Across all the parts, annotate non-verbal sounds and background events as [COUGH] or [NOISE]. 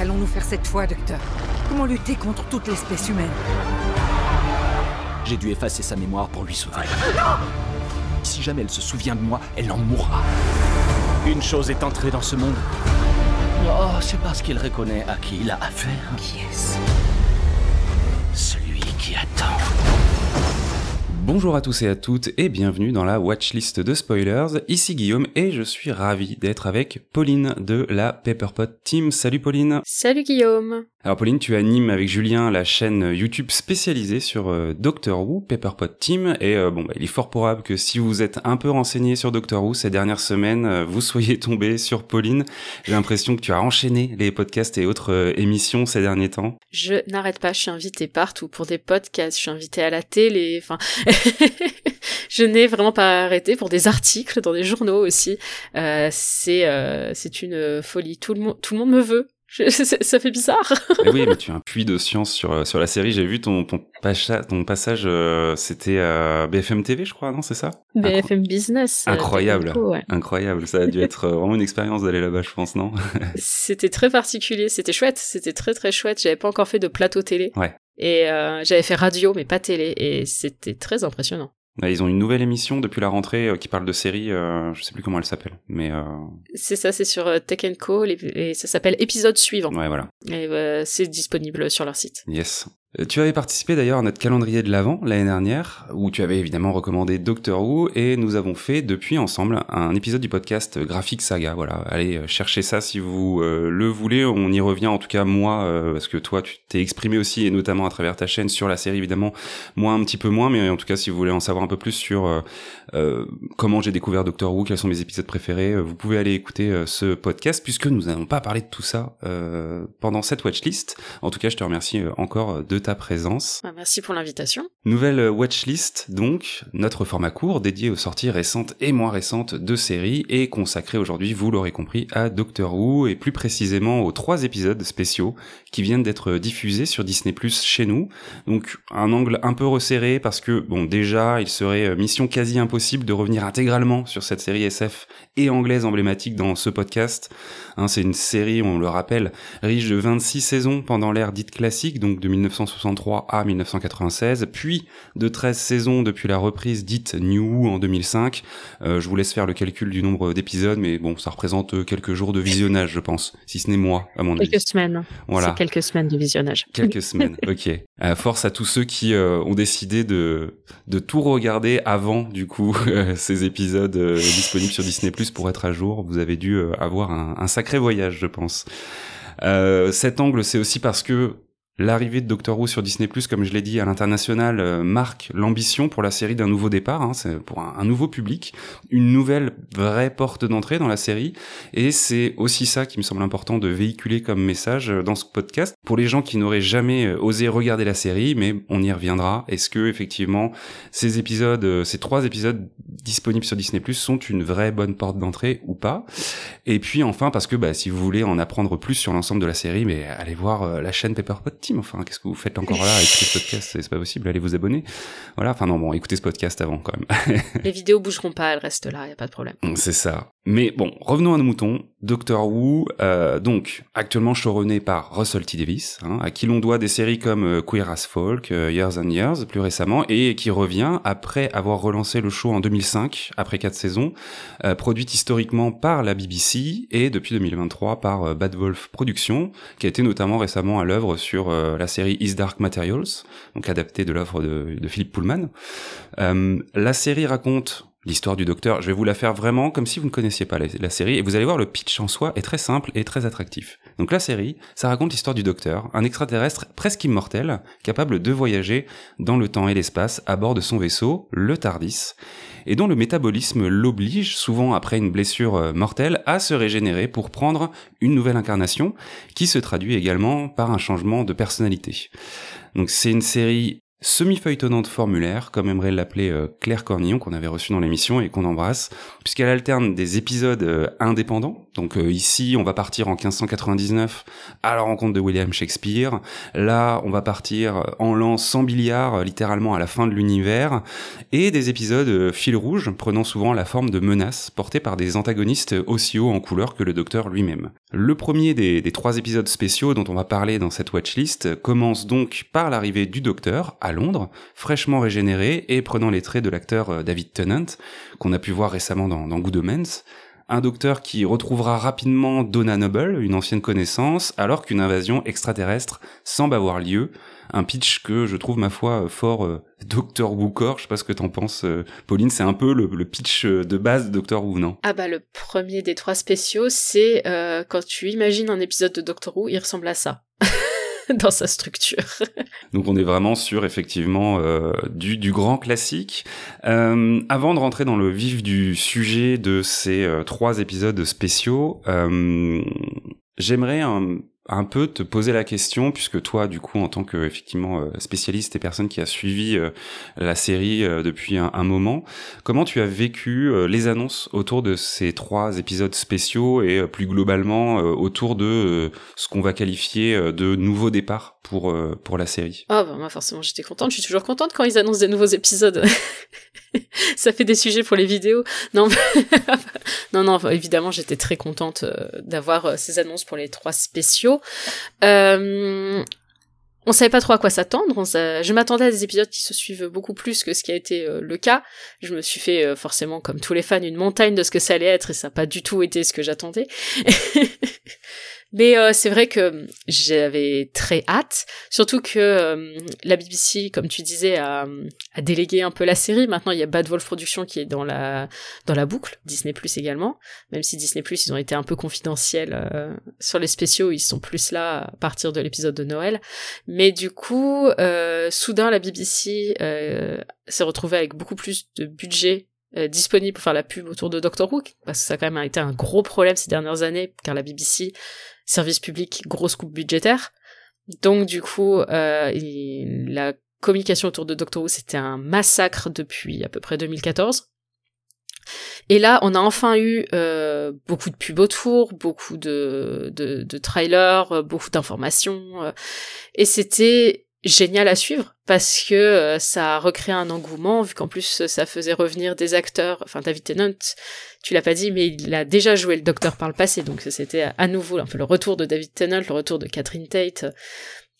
Qu'allons-nous faire cette fois, docteur Comment lutter contre toute l'espèce humaine J'ai dû effacer sa mémoire pour lui sauver. Si jamais elle se souvient de moi, elle en mourra. Une chose est entrée dans ce monde. Oh, c'est parce qu'il reconnaît à qui il a affaire. Qui est-ce Celui qui attend. Bonjour à tous et à toutes et bienvenue dans la watchlist de spoilers. Ici Guillaume et je suis ravi d'être avec Pauline de la Pepperpot Team. Salut Pauline. Salut Guillaume. Alors Pauline, tu animes avec Julien la chaîne YouTube spécialisée sur euh, Doctor Who, Pepperpot Team, et euh, bon, bah, il est fort probable que si vous êtes un peu renseigné sur Doctor Who ces dernières semaines, euh, vous soyez [LAUGHS] tombé sur Pauline. J'ai l'impression que tu as enchaîné les podcasts et autres émissions ces derniers temps. Je n'arrête pas, je suis invitée partout pour des podcasts, je suis invitée à la télé, enfin, [LAUGHS] je n'ai vraiment pas arrêté pour des articles dans des journaux aussi. c'est c'est une folie, tout le monde tout le monde me veut. [LAUGHS] ça fait bizarre. mais oui, mais tu as un puits de science sur euh, sur la série. J'ai vu ton ton, ton passage, euh, c'était à BFM TV, je crois, non, c'est ça? BFM Business. Euh, incroyable, incroyable. Ça a dû [LAUGHS] être vraiment une expérience d'aller là-bas, je pense, non? C'était très particulier. C'était chouette. C'était très très chouette. J'avais pas encore fait de plateau télé. Ouais. Et j'avais fait radio, mais pas télé, et c'était très impressionnant. Ils ont une nouvelle émission depuis la rentrée euh, qui parle de séries, euh, je sais plus comment elle s'appelle, mais euh... c'est ça, c'est sur euh, Tech Co et, ça s'appelle épisode suivant. Ouais, voilà. Et euh, c'est disponible sur leur site. Yes. Euh, tu avais participé d'ailleurs à notre calendrier de l'Avent l'année dernière, où tu avais évidemment recommandé Doctor Who, et nous avons fait depuis ensemble un épisode du podcast Graphic Saga. Voilà, allez euh, chercher ça si vous euh, le voulez. On y revient en tout cas moi, parce que toi tu t'es exprimé aussi, et notamment à travers ta chaîne sur la série évidemment, moi un petit peu moins, mais en tout cas si vous voulez en savoir un peu plus sur comment j'ai découvert Doctor Who, quels sont mes épisodes préférés, vous pouvez aller écouter ce podcast, puisque nous n'allons pas parler de tout ça pendant cette watchlist. En tout cas, je te remercie encore de ta présence. Bah, merci pour l'invitation. Nouvelle watchlist, donc, notre format court dédié aux sorties récentes et moins récentes de séries et consacré aujourd'hui, vous l'aurez compris, à Doctor Who et plus précisément aux trois épisodes spéciaux qui viennent d'être diffusés sur Disney Plus chez nous. Donc, un angle un peu resserré parce que, bon, déjà, il serait mission quasi impossible de revenir intégralement sur cette série SF et anglaise emblématique dans ce podcast. Hein, c'est une série, on le rappelle, riche de 26 saisons pendant l'ère dite classique, donc de 1963 à 1996, puis de 13 saisons depuis la reprise dite New en 2005. Euh, je vous laisse faire le calcul du nombre d'épisodes, mais bon, ça représente quelques jours de visionnage, je pense, si ce n'est moi, à mon avis. Quelques semaines. Voilà. quelques semaines de visionnage. Quelques [LAUGHS] semaines, ok. Euh, force à tous ceux qui euh, ont décidé de, de tout regarder avant, du coup, [LAUGHS] ces épisodes disponibles sur Disney Plus pour être à jour. Vous avez dû avoir un, un sacré voyage, je pense. Euh, cet angle, c'est aussi parce que L'arrivée de Doctor Who sur Disney+, comme je l'ai dit, à l'international, euh, marque l'ambition pour la série d'un nouveau départ, hein, c'est pour un, nouveau public, une nouvelle vraie porte d'entrée dans la série, et c'est aussi ça qui me semble important de véhiculer comme message euh, dans ce podcast, pour les gens qui n'auraient jamais euh, osé regarder la série, mais on y reviendra. Est-ce que effectivement ces épisodes, ces trois épisodes disponibles sur Disney+, sont une vraie bonne porte d'entrée ou pas? Et puis enfin, parce que bah, si vous voulez en apprendre plus sur l'ensemble de la série, mais allez voir la chaîne Enfin, qu'est-ce que vous faites encore là avec ce podcast? C'est pas possible. Allez vous abonner. Voilà. Enfin non, bon, écoutez ce podcast avant quand même. Les vidéos bougeront pas, elles restent là, y a pas de problème. C'est ça. Mais bon, revenons à nos moutons. Doctor Who, euh, donc actuellement showrunné par Russell T Davis, hein, à qui l'on doit des séries comme euh, Queer as Folk, euh, Years and Years plus récemment, et qui revient après avoir relancé le show en 2005, après quatre saisons, euh, produite historiquement par la BBC et depuis 2023 par Bad Wolf Productions, qui a été notamment récemment à l'œuvre sur la série Is Dark Materials, donc adaptée de l'œuvre de, de Philip Pullman. la série raconte l'histoire du docteur. Je vais vous la faire vraiment comme si vous ne connaissiez pas la, série et vous allez voir le pitch en soi est très simple et très attractif. Donc la série, ça raconte l'histoire du docteur, un extraterrestre presque immortel, capable de voyager dans le temps et l'espace à bord de son vaisseau, le Tardis, et dont le métabolisme l'oblige, souvent après une blessure euh, mortelle, à se régénérer pour prendre une nouvelle incarnation qui se traduit également par un changement de personnalité. Donc c'est une série semi-feuilletonnante formulaire, comme aimerait l'appeler euh, Claire Cornillon, qu'on avait reçu dans l'émission et qu'on embrasse, puisqu'elle alterne des épisodes euh, indépendants. Donc euh, ici, on va partir en 1599 à la rencontre de William Shakespeare. Là, on va partir en l'an 100 milliards, littéralement à la fin de l'univers. Et des épisodes fil rouge, prenant souvent la forme de menaces, portées par des antagonistes aussi hauts en couleur que le docteur lui-même. Le premier des, trois épisodes spéciaux dont on va parler dans cette watchlist commence donc par l'arrivée du docteur, à Londres, fraîchement régénéré et prenant les traits de l'acteur euh, David Tennant, qu'on a pu voir récemment dans, dans Good Omens. Un docteur qui retrouvera rapidement Donna Noble, une ancienne connaissance, alors qu'une invasion extraterrestre semble avoir lieu. Un pitch que je trouve, ma foi, fort euh, Doctor Who core. Je sais pas ce que t'en penses, euh, Pauline. C'est un peu le, pitch de base de Doctor Who, non? Ah bah le premier des trois spéciaux, c'est euh, quand tu imagines un épisode de Doctor Who, il ressemble à ça. [LAUGHS] [LAUGHS] dans sa structure. [LAUGHS] Donc on est vraiment sur effectivement euh, du, du, grand classique. Euh, avant de rentrer dans le vif du sujet de ces euh, trois épisodes spéciaux, euh, j'aimerais un, un peu te poser la question, puisque toi, du coup, en tant que effectivement euh, spécialiste et personne qui a suivi euh, la série euh, depuis un, moment, comment tu as vécu les annonces autour de ces trois épisodes spéciaux et plus globalement autour de ce qu'on va qualifier de nouveau départ pour pour la série? Ah bah moi forcément j'étais contente, je suis toujours contente quand ils annoncent des nouveaux épisodes. [LAUGHS] Ça fait des sujets pour les vidéos. Non, [LAUGHS] non, non, évidemment j'étais très contente d'avoir ces annonces pour les trois spéciaux. Euh, on savait pas trop à quoi s'attendre. Je m'attendais à des épisodes qui se suivent beaucoup plus que ce qui a été euh, le cas. Je me suis fait euh, forcément, comme tous les fans, une montagne de ce que ça allait être et ça n'a pas du tout été ce que j'attendais. [LAUGHS] Mais euh, c'est vrai que j'avais très hâte, surtout que euh, la BBC, comme tu disais, a, a, délégué un peu la série. Maintenant, il y a Bad Wolf Productions qui est dans la dans la boucle, Disney Plus également. Même si Disney Plus, ils ont été un peu confidentiels euh, sur les spéciaux, ils sont plus là à partir de l'épisode de Noël. Mais du coup, euh, soudain, la BBC s'est retrouvée avec beaucoup plus de budget disponible pour faire la pub autour de Doctor Who, parce que ça a quand même été un gros problème ces dernières années, car la BBC service public, grosse coupe budgétaire. Donc du coup, euh, la communication autour de Doctor Who, c'était un massacre depuis à peu près 2014. Et là, on a enfin eu euh, beaucoup de pubs autour, beaucoup de, de, de trailers, euh, beaucoup d'informations. Et c'était génial à suivre parce que euh, ça a recréé un engouement vu qu'en plus ça faisait revenir des acteurs enfin David Tennant tu l'as pas dit mais il a déjà joué le docteur par le passé donc c'était à nouveau le retour de David Tennant le retour de Catherine Tate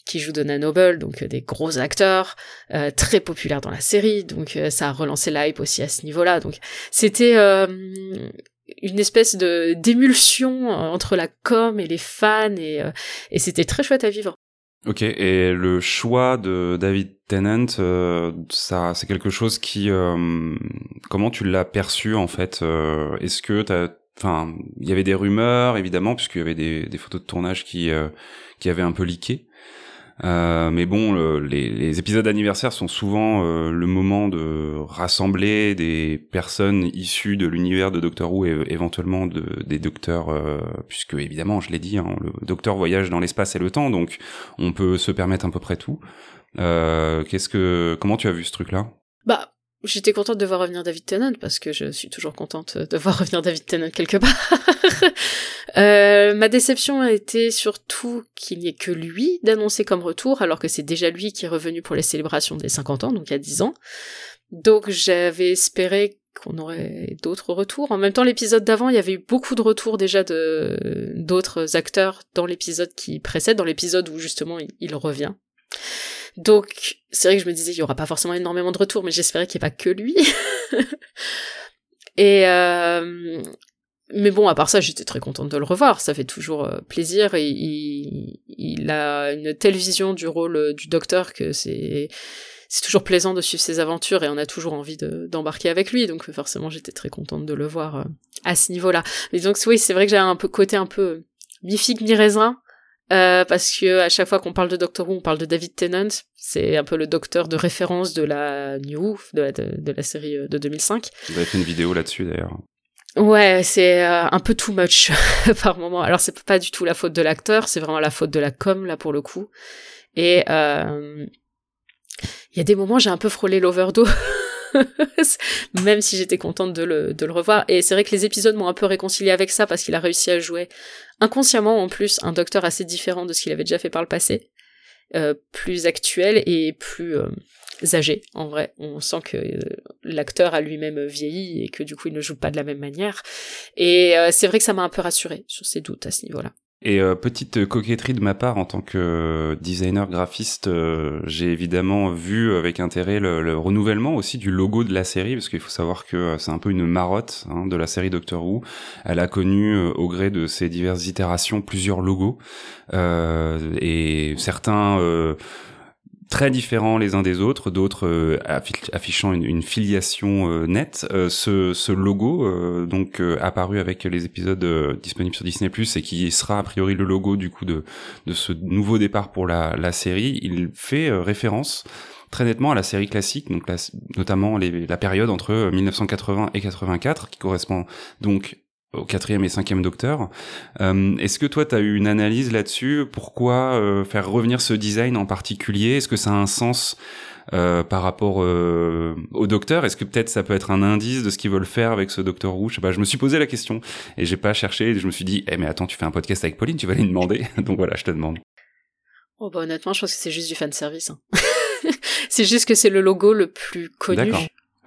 qui joue Donna Noble, donc euh, des gros acteurs, euh, très populaires dans la série, donc ça a relancé l'hype aussi à ce niveau-là. Donc c'était une espèce de d'émulsion entre la com et les fans et, et c'était très chouette à vivre. Ok, et le choix de David Tennant, euh, ça, c'est quelque chose qui, euh, comment tu l'as perçu en fait euh, Est-ce que t'as, enfin, il y avait des rumeurs évidemment puisqu'il y avait des, des, photos de tournage qui, euh, qui avaient un peu leaké. Euh, mais bon, le, les, les, épisodes d'anniversaire sont souvent euh, le moment de rassembler des personnes issues de l'univers de Doctor Who et éventuellement de, des docteurs, euh, puisque évidemment, je l'ai dit, hein, le docteur voyage dans l'espace et le temps, donc on peut se permettre à peu près tout. Euh, qu'est-ce que, comment tu as vu ce truc-là? Bah, J'étais contente de voir revenir David Tennant parce que je suis toujours contente de voir revenir David Tennant quelque part. [LAUGHS] euh, ma déception a été surtout qu'il n'y ait que lui d'annoncer comme retour alors que c'est déjà lui qui est revenu pour les célébrations des 50 ans, donc il y a 10 ans. Donc j'avais espéré qu'on aurait d'autres retours. En même temps, l'épisode d'avant, il y avait eu beaucoup de retours déjà de d'autres acteurs dans l'épisode qui précède, dans l'épisode où justement il, il revient. Donc, c'est vrai que je me disais, il y aura pas forcément énormément de retours, mais j'espérais qu'il n'y ait pas que lui. [LAUGHS] et euh... mais bon, à part ça, j'étais très contente de le revoir. Ça fait toujours euh, plaisir et il, a une telle vision du rôle euh, du docteur que c'est c'est toujours plaisant de suivre ses aventures et on a toujours envie d'embarquer avec lui. Donc forcément, j'étais très contente de le voir à ce niveau-là. Mais donc oui, c'est vrai que j'ai un peu côté un peu mi figue mi raisin euh, parce que à chaque fois qu'on parle de Doctor Who, on parle de David Tennant. C'est un peu le docteur de référence de la New Who, de la, de, de la série euh, de 2005. Vous avez fait une vidéo là-dessus d'ailleurs. Ouais, c'est euh, un peu too much [LAUGHS] par moment. Alors c'est pas du tout la faute de l'acteur, c'est vraiment la faute de la com là pour le coup. Et euh, il y a des moments j'ai un peu frôlé l'overdose. [LAUGHS] [LAUGHS] même si j'étais contente de le, revoir. Et c'est vrai que les épisodes m'ont un peu réconcilié avec ça parce qu'il a réussi à jouer inconsciemment en plus un docteur assez différent de ce qu'il avait déjà fait par le passé, euh, plus actuel et plus euh, âgé. En vrai, on sent que euh, l'acteur a lui-même vieilli et que du coup il ne joue pas de la même manière. Et c'est vrai que ça m'a un peu rassuré sur ses doutes à ce niveau-là. Et euh, petite coquetterie de ma part en tant que designer graphiste, euh, j'ai évidemment vu avec intérêt le, renouvellement aussi du logo de la série, parce qu'il faut savoir que euh, c'est un peu une marotte hein, de la série Doctor Who. Elle a connu au gré de ses diverses itérations plusieurs logos et certains très différents les uns des autres, d'autres euh, affichant une, filiation euh, nette. Euh, ce, logo, donc apparu avec les épisodes disponibles sur Disney et qui sera a priori le logo du coup de, de ce nouveau départ pour la, série, il fait référence très nettement à la série classique, donc notamment la période entre 1980 et 84, qui correspond donc au quatrième et cinquième docteur. Euh, Est-ce que toi, tu as eu une analyse là-dessus? Pourquoi euh, faire revenir ce design en particulier? Est-ce que ça a un sens euh, par rapport euh, au docteur? Est-ce que peut-être ça peut être un indice de ce qu'ils veulent faire avec ce docteur rouge je, sais pas, je me suis posé la question et j'ai pas cherché. Je me suis dit, eh mais attends, tu fais un podcast avec Pauline, tu vas lui demander. [LAUGHS] Donc voilà, je te demande. Oh bah honnêtement, je pense que c'est juste du fan service. Hein. [LAUGHS] c'est juste que c'est le logo le plus connu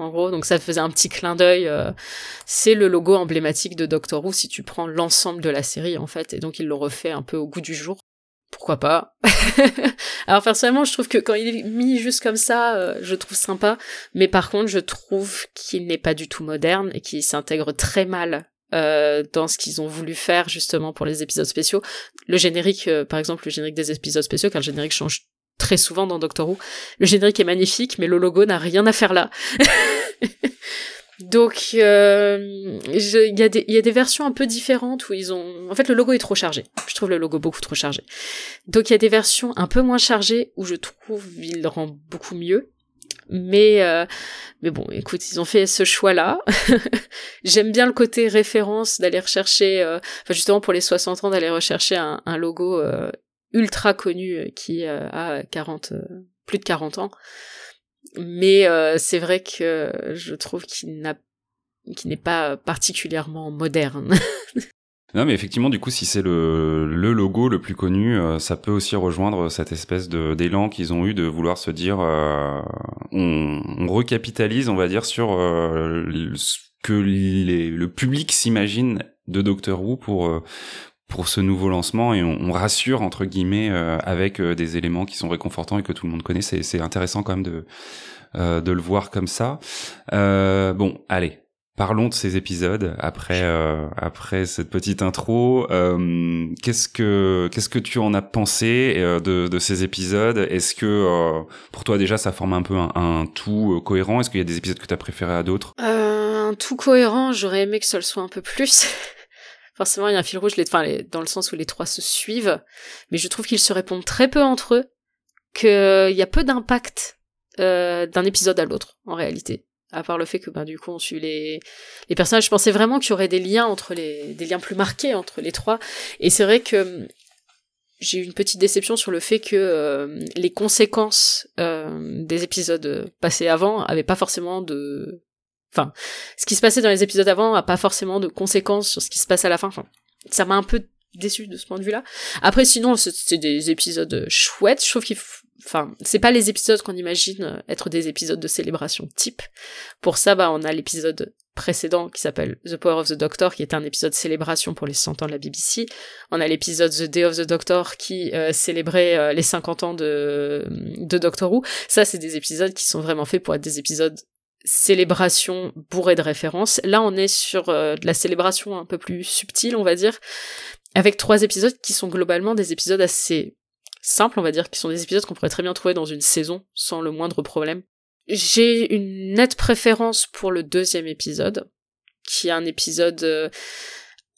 en gros. Donc ça faisait un petit clin d'œil. Euh, c'est le logo emblématique de Doctor Who si tu prends l'ensemble de la série en fait. Et donc ils l'ont refait un peu au goût du jour. Pourquoi pas? [LAUGHS] Alors personnellement, je trouve que quand il est mis juste comme ça, euh, je trouve sympa. Mais par contre, je trouve qu'il n'est pas du tout moderne et qu'il s'intègre très mal euh, dans ce qu'ils ont voulu faire justement pour les épisodes spéciaux. Le générique, par exemple, le générique des épisodes spéciaux, car le générique change très souvent dans Doctor Who. Le générique est magnifique, mais le logo n'a rien à faire là. [LAUGHS] Donc, euh, il y, a des, versions un peu différentes où ils ont... En fait, le logo est trop chargé. Je trouve le logo beaucoup trop chargé. Donc, il y a des versions un peu moins chargées où je trouve il le rend beaucoup mieux. Mais, euh, mais bon, écoute, ils ont fait ce choix-là. [LAUGHS] J'aime bien le côté référence d'aller rechercher, euh, enfin justement pour les 60 ans, d'aller rechercher un, logo ultra connu euh, qui euh, a 40, euh, plus de 40 ans. Mais c'est vrai que je trouve qu'il n'a n'est pas particulièrement moderne. [LAUGHS] Non, mais effectivement, du coup, si c'est le, logo le plus connu, ça peut aussi rejoindre cette espèce d'élan qu'ils ont eu de vouloir se dire, on, recapitalise, on va dire, sur ce que le public s'imagine de Doctor Who pour pour ce nouveau lancement et on, rassure entre guillemets euh, avec euh, des éléments qui sont réconfortants et que tout le monde connaît. C'est intéressant quand même de euh, de le voir comme ça. bon, allez. Parlons de ces épisodes après après cette petite intro. qu'est-ce que qu'est-ce que tu en as pensé de, de ces épisodes? Est-ce que pour toi déjà ça forme un peu un, un tout cohérent? Est-ce qu'il y a des épisodes que tu as préférés à d'autres? Un tout cohérent, j'aurais aimé que ça le soit un peu plus [LAUGHS] forcément il y a un fil rouge, dans le sens où les trois se suivent, mais je trouve qu'ils se répondent très peu entre eux, qu'il y a peu d'impact euh, d'un épisode à l'autre, en réalité. À part le fait que ben, du coup on suit les, personnages, je pensais vraiment qu'il y aurait des liens entre les, des liens plus marqués entre les trois. Et c'est vrai que hum, j'ai eu une petite déception sur le fait que euh, les conséquences euh, des épisodes passés avant avaient pas forcément de Enfin, ce qui se passait dans les épisodes avant a pas forcément de conséquences sur ce qui se passe à la fin. Enfin, ça m'a un peu déçu de ce point de vue-là. Après, sinon, c'est des épisodes chouettes. Je trouve qu'il enfin, c'est pas les épisodes qu'on imagine être des épisodes de célébration type. Pour ça, bah, on a l'épisode précédent qui s'appelle The Power of the Doctor, qui est un épisode célébration pour les 100 ans de la BBC. On a l'épisode The Day of the Doctor qui euh, célébrait euh, les 50 ans de, de Doctor Who. Ça, c'est des épisodes qui sont vraiment faits pour être des épisodes célébration bourrée de références. Là, on est sur euh, de la célébration un peu plus subtile, on va dire, avec trois épisodes qui sont globalement des épisodes assez simples, on va dire, qui sont des épisodes qu'on pourrait très bien trouver dans une saison sans le moindre problème. J'ai une nette préférence pour le deuxième épisode, qui est un épisode euh,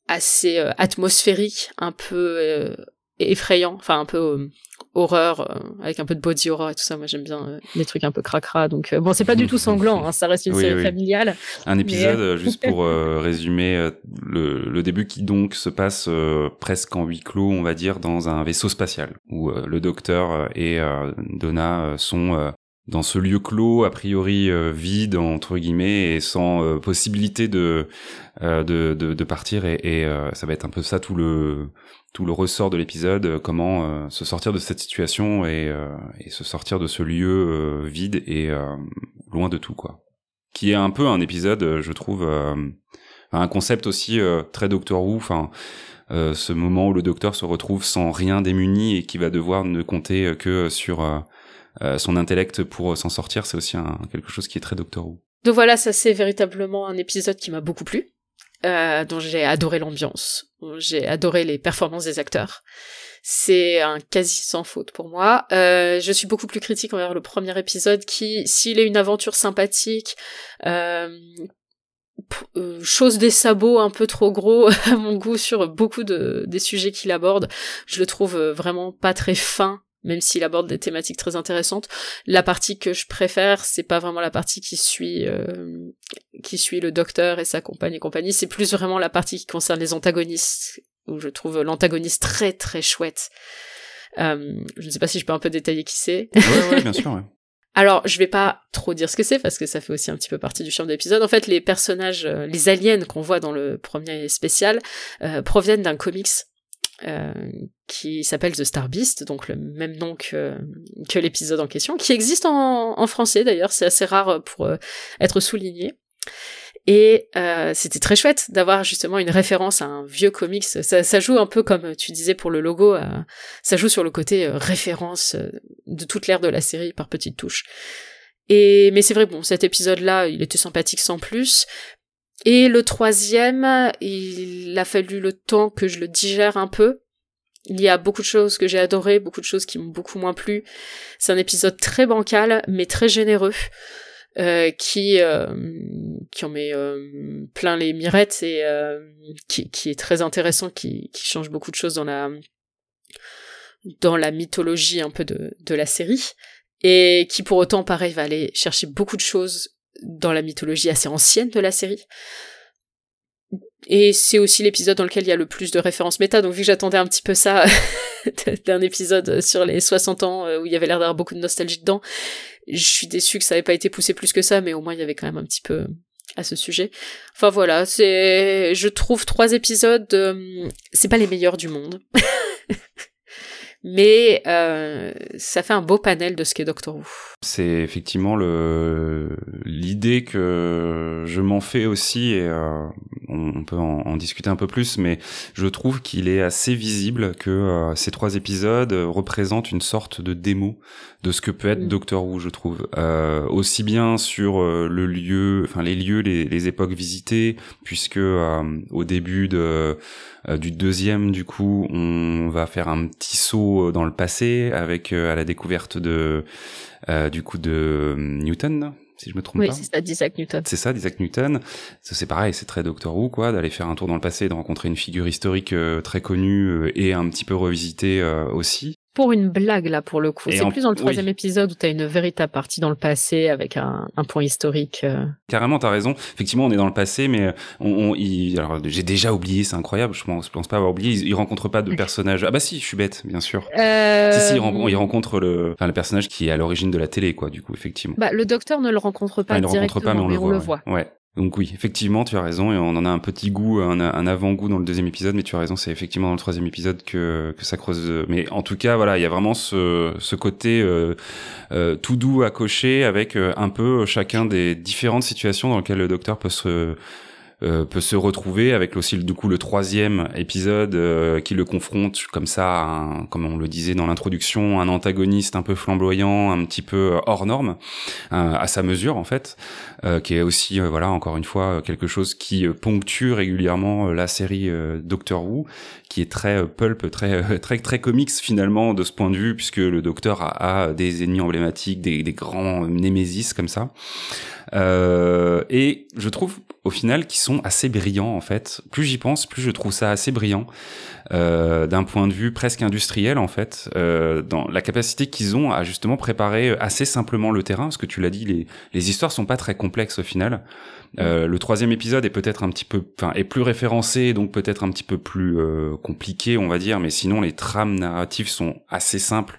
assez euh, atmosphérique, un peu effrayant, enfin un peu horreur euh, avec un peu de body horror et tout ça. Moi j'aime bien euh, les trucs un peu cracra. Donc euh, bon c'est pas du tout sanglant hein, ça reste une série familiale un épisode juste pour [LAUGHS] résumer le, le, début qui donc se passe presque en huis clos on va dire dans un vaisseau spatial où le docteur et Donna sont dans ce lieu clos a priori vide entre guillemets et sans possibilité de, de, de de partir. Et, et ça va être un peu ça tout le tout le ressort de l'épisode, comment se sortir de cette situation et, et se sortir de ce lieu vide et loin de tout quoi. Qui est un peu un épisode, je trouve, un concept aussi très Doctor Who. Enfin, euh, ce moment où le docteur se retrouve sans rien démuni et qui va devoir ne compter que sur euh, son intellect pour s'en sortir, c'est aussi un, quelque chose qui est très Doctor Who. Donc voilà, ça c'est véritablement un épisode qui m'a beaucoup plu, euh, dont j'ai adoré l'ambiance, j'ai adoré les performances des acteurs. C'est un quasi sans faute pour moi. Euh, je suis beaucoup plus critique envers le premier épisode qui, s'il est une aventure sympathique, euh, chose des sabots un peu trop gros [LAUGHS] à mon goût sur beaucoup de, des sujets qu'il aborde. Je le trouve vraiment pas très fin même s'il aborde des thématiques très intéressantes. La partie que je préfère, c'est pas vraiment la partie qui suit euh, qui suit le docteur et sa compagne et compagnie, c'est plus vraiment la partie qui concerne les antagonistes où je trouve l'antagoniste très très chouette. je ne sais pas si je peux un peu détailler qui c'est. Ouais, ouais, bien sûr. [LAUGHS] Ouais. Alors, je vais pas trop dire ce que c'est parce que ça fait aussi un petit peu partie du charme de l'épisode. En fait, les personnages, euh, les aliens qu'on voit dans le premier spécial euh, proviennent d'un comics euh, qui s'appelle The Star Beast, donc le même nom que, que l'épisode en question, qui existe en, français d'ailleurs, c'est assez rare pour être souligné. Et euh, c'était très chouette d'avoir justement une référence à un vieux comics. Ça, joue un peu comme tu disais pour le logo, euh, ça joue sur le côté euh, référence euh, de toute l'ère de la série par petites touches. Et mais c'est vrai, bon, cet épisode-là, il était sympathique sans plus. Et le troisième, il a fallu le temps que je le digère un peu. Il y a beaucoup de choses que j'ai adorées, beaucoup de choses qui m'ont beaucoup moins plu. C'est un épisode très bancal, mais très généreux. Euh, qui euh, qui en met euh, plein les mirettes et qui, est très intéressant, qui, change beaucoup de choses dans la dans la mythologie un peu de, de la série et qui pour autant pareil va aller chercher beaucoup de choses dans la mythologie assez ancienne de la série. Et c'est aussi l'épisode dans lequel il y a le plus de références méta, donc vu que j'attendais un petit peu ça [LAUGHS] d'un épisode sur les 60 ans où il y avait l'air d'avoir beaucoup de nostalgie dedans, je suis déçue que ça n'ait pas été poussé plus que ça, mais au moins il y avait quand même un petit peu à ce sujet. Enfin voilà, c'est, je trouve trois épisodes, euh, c'est pas les meilleurs du monde. [LAUGHS] mais euh, ça fait un beau panel de ce qu'est Doctor Who. C'est effectivement le l'idée que je m'en fais aussi et euh, on, peut en, discuter un peu plus, mais je trouve qu'il est assez visible que euh, ces trois épisodes représentent une sorte de démo de ce que peut être mm. Doctor Who, je trouve, euh, aussi bien sur le lieu, enfin les lieux, les, les époques visitées, puisque au début de euh, du deuxième, du coup, on va faire un petit saut dans le passé avec euh, à la découverte de euh, du coup de Newton, si je me trompe pas. Oui, c'est ça, d'Isaac Newton. C'est ça, d'Isaac Newton. C'est pareil, c'est très Doctor Who, quoi, d'aller faire un tour dans le passé, de rencontrer une figure historique très connue et un petit peu revisitée aussi pour une blague là pour le coup. C'est plus dans le troisième épisode où tu as une véritable partie dans le passé avec un, un point historique. Euh. Carrément, t'as raison. Effectivement, on est dans le passé, mais on, on il, alors j'ai déjà oublié, c'est incroyable. Je pense, je pense pas avoir oublié. Il, il rencontre pas de personnage. Ah bah si, je suis bête, bien sûr. Euh... Si si, il, rencontre, le, enfin le personnage qui est à l'origine de la télé, quoi. Du coup, effectivement. Bah le docteur ne le rencontre pas directement, le rencontre pas, mais on, le, voit, le voit. ouais. Donc oui, effectivement, tu as raison, et on en a un petit goût, un, avant-goût dans le deuxième épisode, mais tu as raison, c'est effectivement dans le troisième épisode que, que ça creuse. Mais en tout cas, voilà, il y a vraiment ce, ce côté euh, euh, tout doux à cocher avec euh, un peu chacun des différentes situations dans lesquelles le docteur peut se peut se retrouver avec aussi du coup le troisième épisode euh, qui le confronte comme ça, comme on le disait dans l'introduction, un antagoniste un peu flamboyant, un petit peu euh, hors norme, à sa mesure en fait, qui est aussi voilà encore une fois quelque chose qui ponctue régulièrement la série Doctor Who, qui est très pulp, très [LAUGHS] très très comics finalement de ce point de vue puisque le Docteur a, des ennemis emblématiques, des, grands némésis comme ça. et je trouve au final qui sont sont assez brillants en fait. Plus j'y pense, plus je trouve ça assez brillant euh, d'un point de vue presque industriel en fait, euh, dans la capacité qu'ils ont à justement préparer assez simplement le terrain, parce que tu l'as dit, les, les histoires sont pas très complexes au final. Euh, le troisième épisode est peut-être un petit peu, enfin, est plus référencé, donc peut-être un petit peu plus compliqué, on va dire. Mais sinon, les trames narratives sont assez simples.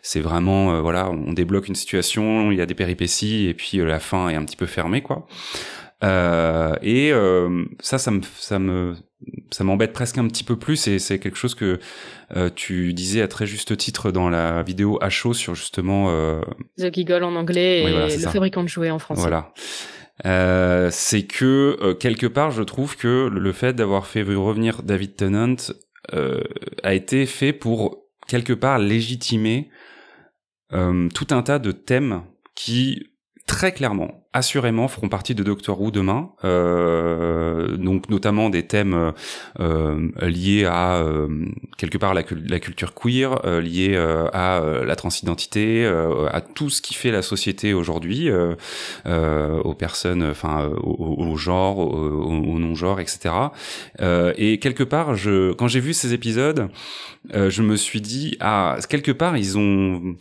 C'est vraiment, voilà, on débloque une situation, il y a des péripéties, et puis la fin est un petit peu fermée, quoi. Et ça, ça me, ça me, ça m'embête presque un petit peu plus et c'est quelque chose que tu disais à très juste titre dans la vidéo à chaud sur justement The Giggle en anglais et le fabricant de jouets en français. Voilà. Euh, c'est que euh, quelque part, je trouve que le fait d'avoir fait revenir David Tennant euh, a été fait pour quelque part légitimer tout un tas de thèmes qui très clairement, assurément, feront partie de Doctor Who demain. Euh, donc notamment des thèmes euh, liés à euh, quelque part la, culture queer, euh, liés euh, à la transidentité, à tout ce qui fait la société aujourd'hui, aux personnes, enfin au, genre, au, au non-genre, etc. et quelque part, je, quand j'ai vu ces épisodes, je me suis dit ah quelque part ils ont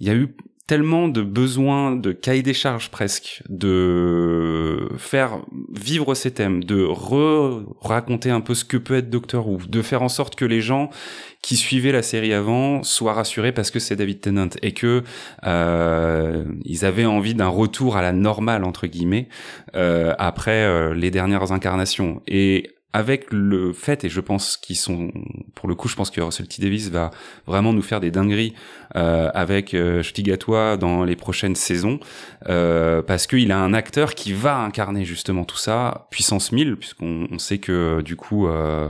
il y a eu tellement de besoins de cahier des charges presque, de faire vivre ces thèmes, de re-raconter un peu ce que peut être Doctor Who, de faire en sorte que les gens qui suivaient la série avant soient rassurés parce que c'est David Tennant et que euh, ils avaient envie d'un retour à la normale entre guillemets euh, après euh, les dernières incarnations. Et avec le fait, et je pense qu'ils sont, pour le coup, je pense que Russell T. Davis va vraiment nous faire des dingueries euh, avec euh, dans les prochaines saisons, euh, parce qu'il a un acteur qui va incarner justement tout ça, puissance 1000, puisqu'on on sait que du coup, euh,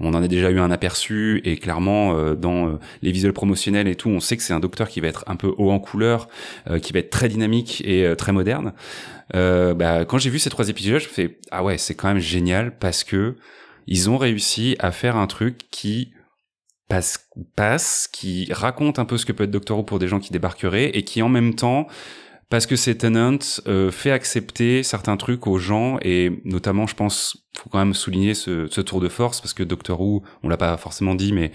on en a déjà eu un aperçu, et clairement, euh, dans euh, les visuels promotionnels et tout, on sait que c'est un docteur qui va être un peu haut en couleur, qui va être très dynamique et très moderne. Euh, bah, quand j'ai vu ces trois épisodes, je me fais ah ouais, c'est quand même génial parce que ils ont réussi à faire un truc qui passe, passe, qui raconte un peu ce que peut être Doctor Who pour des gens qui débarqueraient et qui en même temps parce que c'est Tenant euh, fait accepter certains trucs aux gens et notamment je pense faut quand même souligner ce, ce tour de force parce que Doctor Who on l'a pas forcément dit mais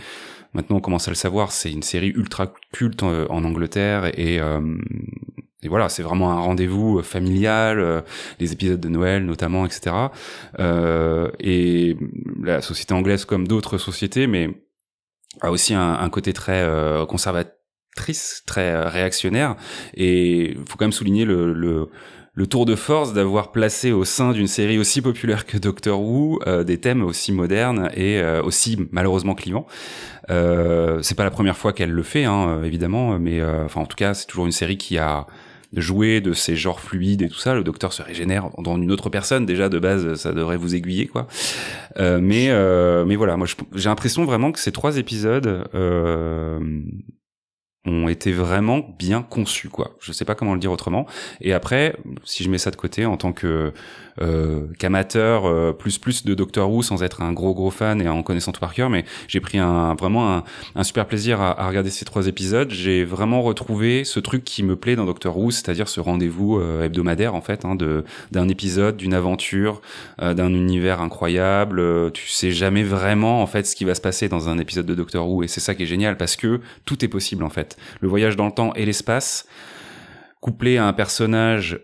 maintenant on commence à le savoir c'est une série ultra culte en, en Angleterre et euh, et voilà, c'est vraiment un rendez-vous euh, familial, euh, les épisodes de Noël notamment, etc. Euh, et la société anglaise, comme d'autres sociétés, mais a aussi un, côté très euh, conservatrice, très réactionnaire. Et faut quand même souligner le, le, le tour de force d'avoir placé au sein d'une série aussi populaire que Doctor Who des thèmes aussi modernes et aussi malheureusement clivants. Euh, c'est pas la première fois qu'elle le fait, hein, évidemment, mais enfin en tout cas c'est toujours une série qui a jouer de ces genres fluides et tout ça. Le docteur se régénère dans une autre personne. Déjà de base, ça devrait vous aiguiller, quoi. Euh, mais euh, mais voilà, moi j'ai l'impression vraiment que ces trois épisodes euh, ont été vraiment bien conçus, quoi. Je sais pas comment le dire autrement. Et après, si je mets ça de côté en tant que euh, qu'amateur euh, plus plus de Doctor Who sans être un gros gros fan et en connaissant tout par cœur, mais j'ai pris un vraiment un, super plaisir à, à, regarder ces trois épisodes. J'ai vraiment retrouvé ce truc qui me plaît dans Doctor Who, c'est-à-dire ce rendez-vous euh, hebdomadaire en fait, hein, de d'un épisode, d'une aventure, d'un univers incroyable. tu sais jamais vraiment en fait ce qui va se passer dans un épisode de Doctor Who et c'est ça qui est génial parce que tout est possible en fait. Le voyage dans le temps et l'espace couplé à un personnage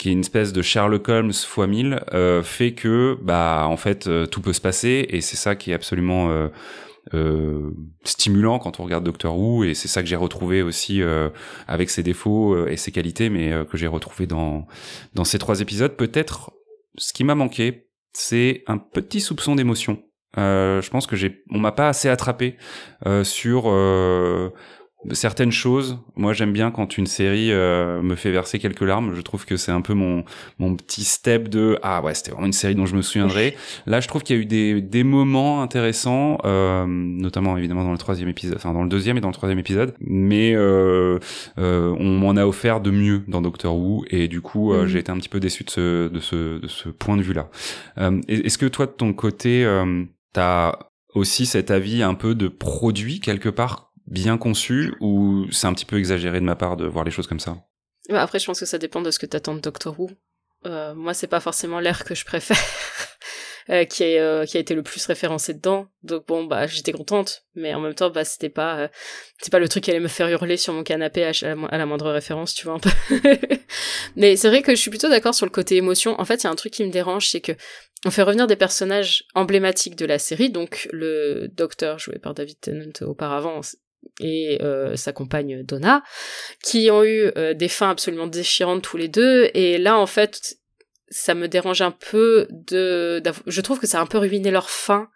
qui est une espèce de Sherlock Holmes fois 1000 euh, fait que bah en fait euh, tout peut se passer et c'est ça qui est absolument euh, stimulant quand on regarde Doctor Who et c'est ça que j'ai retrouvé aussi avec ses défauts et ses qualités mais que j'ai retrouvé dans dans ces trois épisodes. Peut-être ce qui m'a manqué c'est un petit soupçon d'émotion. Je pense que j'ai on m'a pas assez attrapé sur certaines choses. Moi, j'aime bien quand une série euh, me fait verser quelques larmes. Je trouve que c'est un peu mon mon petit step de ah ouais, c'était vraiment une série dont je me souviendrai. Là, je trouve qu'il y a eu des des moments intéressants, euh, notamment évidemment dans le troisième épisode, enfin dans le deuxième et dans le troisième épisode. Mais euh, euh on m'en a offert de mieux dans Doctor Who et du coup, euh, mhm. j'ai été un petit peu déçu de ce de ce de ce point de vue là. Est-ce que toi, de ton côté, t'as aussi cet avis un peu de produit quelque part bien conçu ou c'est un petit peu exagéré de ma part de voir les choses comme ça? Bah Après, je pense que ça dépend de ce que t'attends de Doctor Who. euh, moi c'est pas forcément l'air que je préfère. [LAUGHS] Euh, euh, qui a été le plus référencé dedans. Donc bon, bah j'étais contente, mais en même temps, bah c'était pas, euh, c'est pas le truc qui allait me faire hurler sur mon canapé à, à la moindre référence, tu vois un peu. [LAUGHS] mais c'est vrai que je suis plutôt d'accord sur le côté émotion. En fait, il y a un truc qui me dérange, c'est que on fait revenir des personnages emblématiques de la série, donc le docteur joué par David Tennant auparavant, et euh, sa compagne Donna, qui ont eu des fins absolument déchirantes tous les deux, et là en fait ça me dérange un peu de, je trouve que ça a un peu ruiné leurs fins,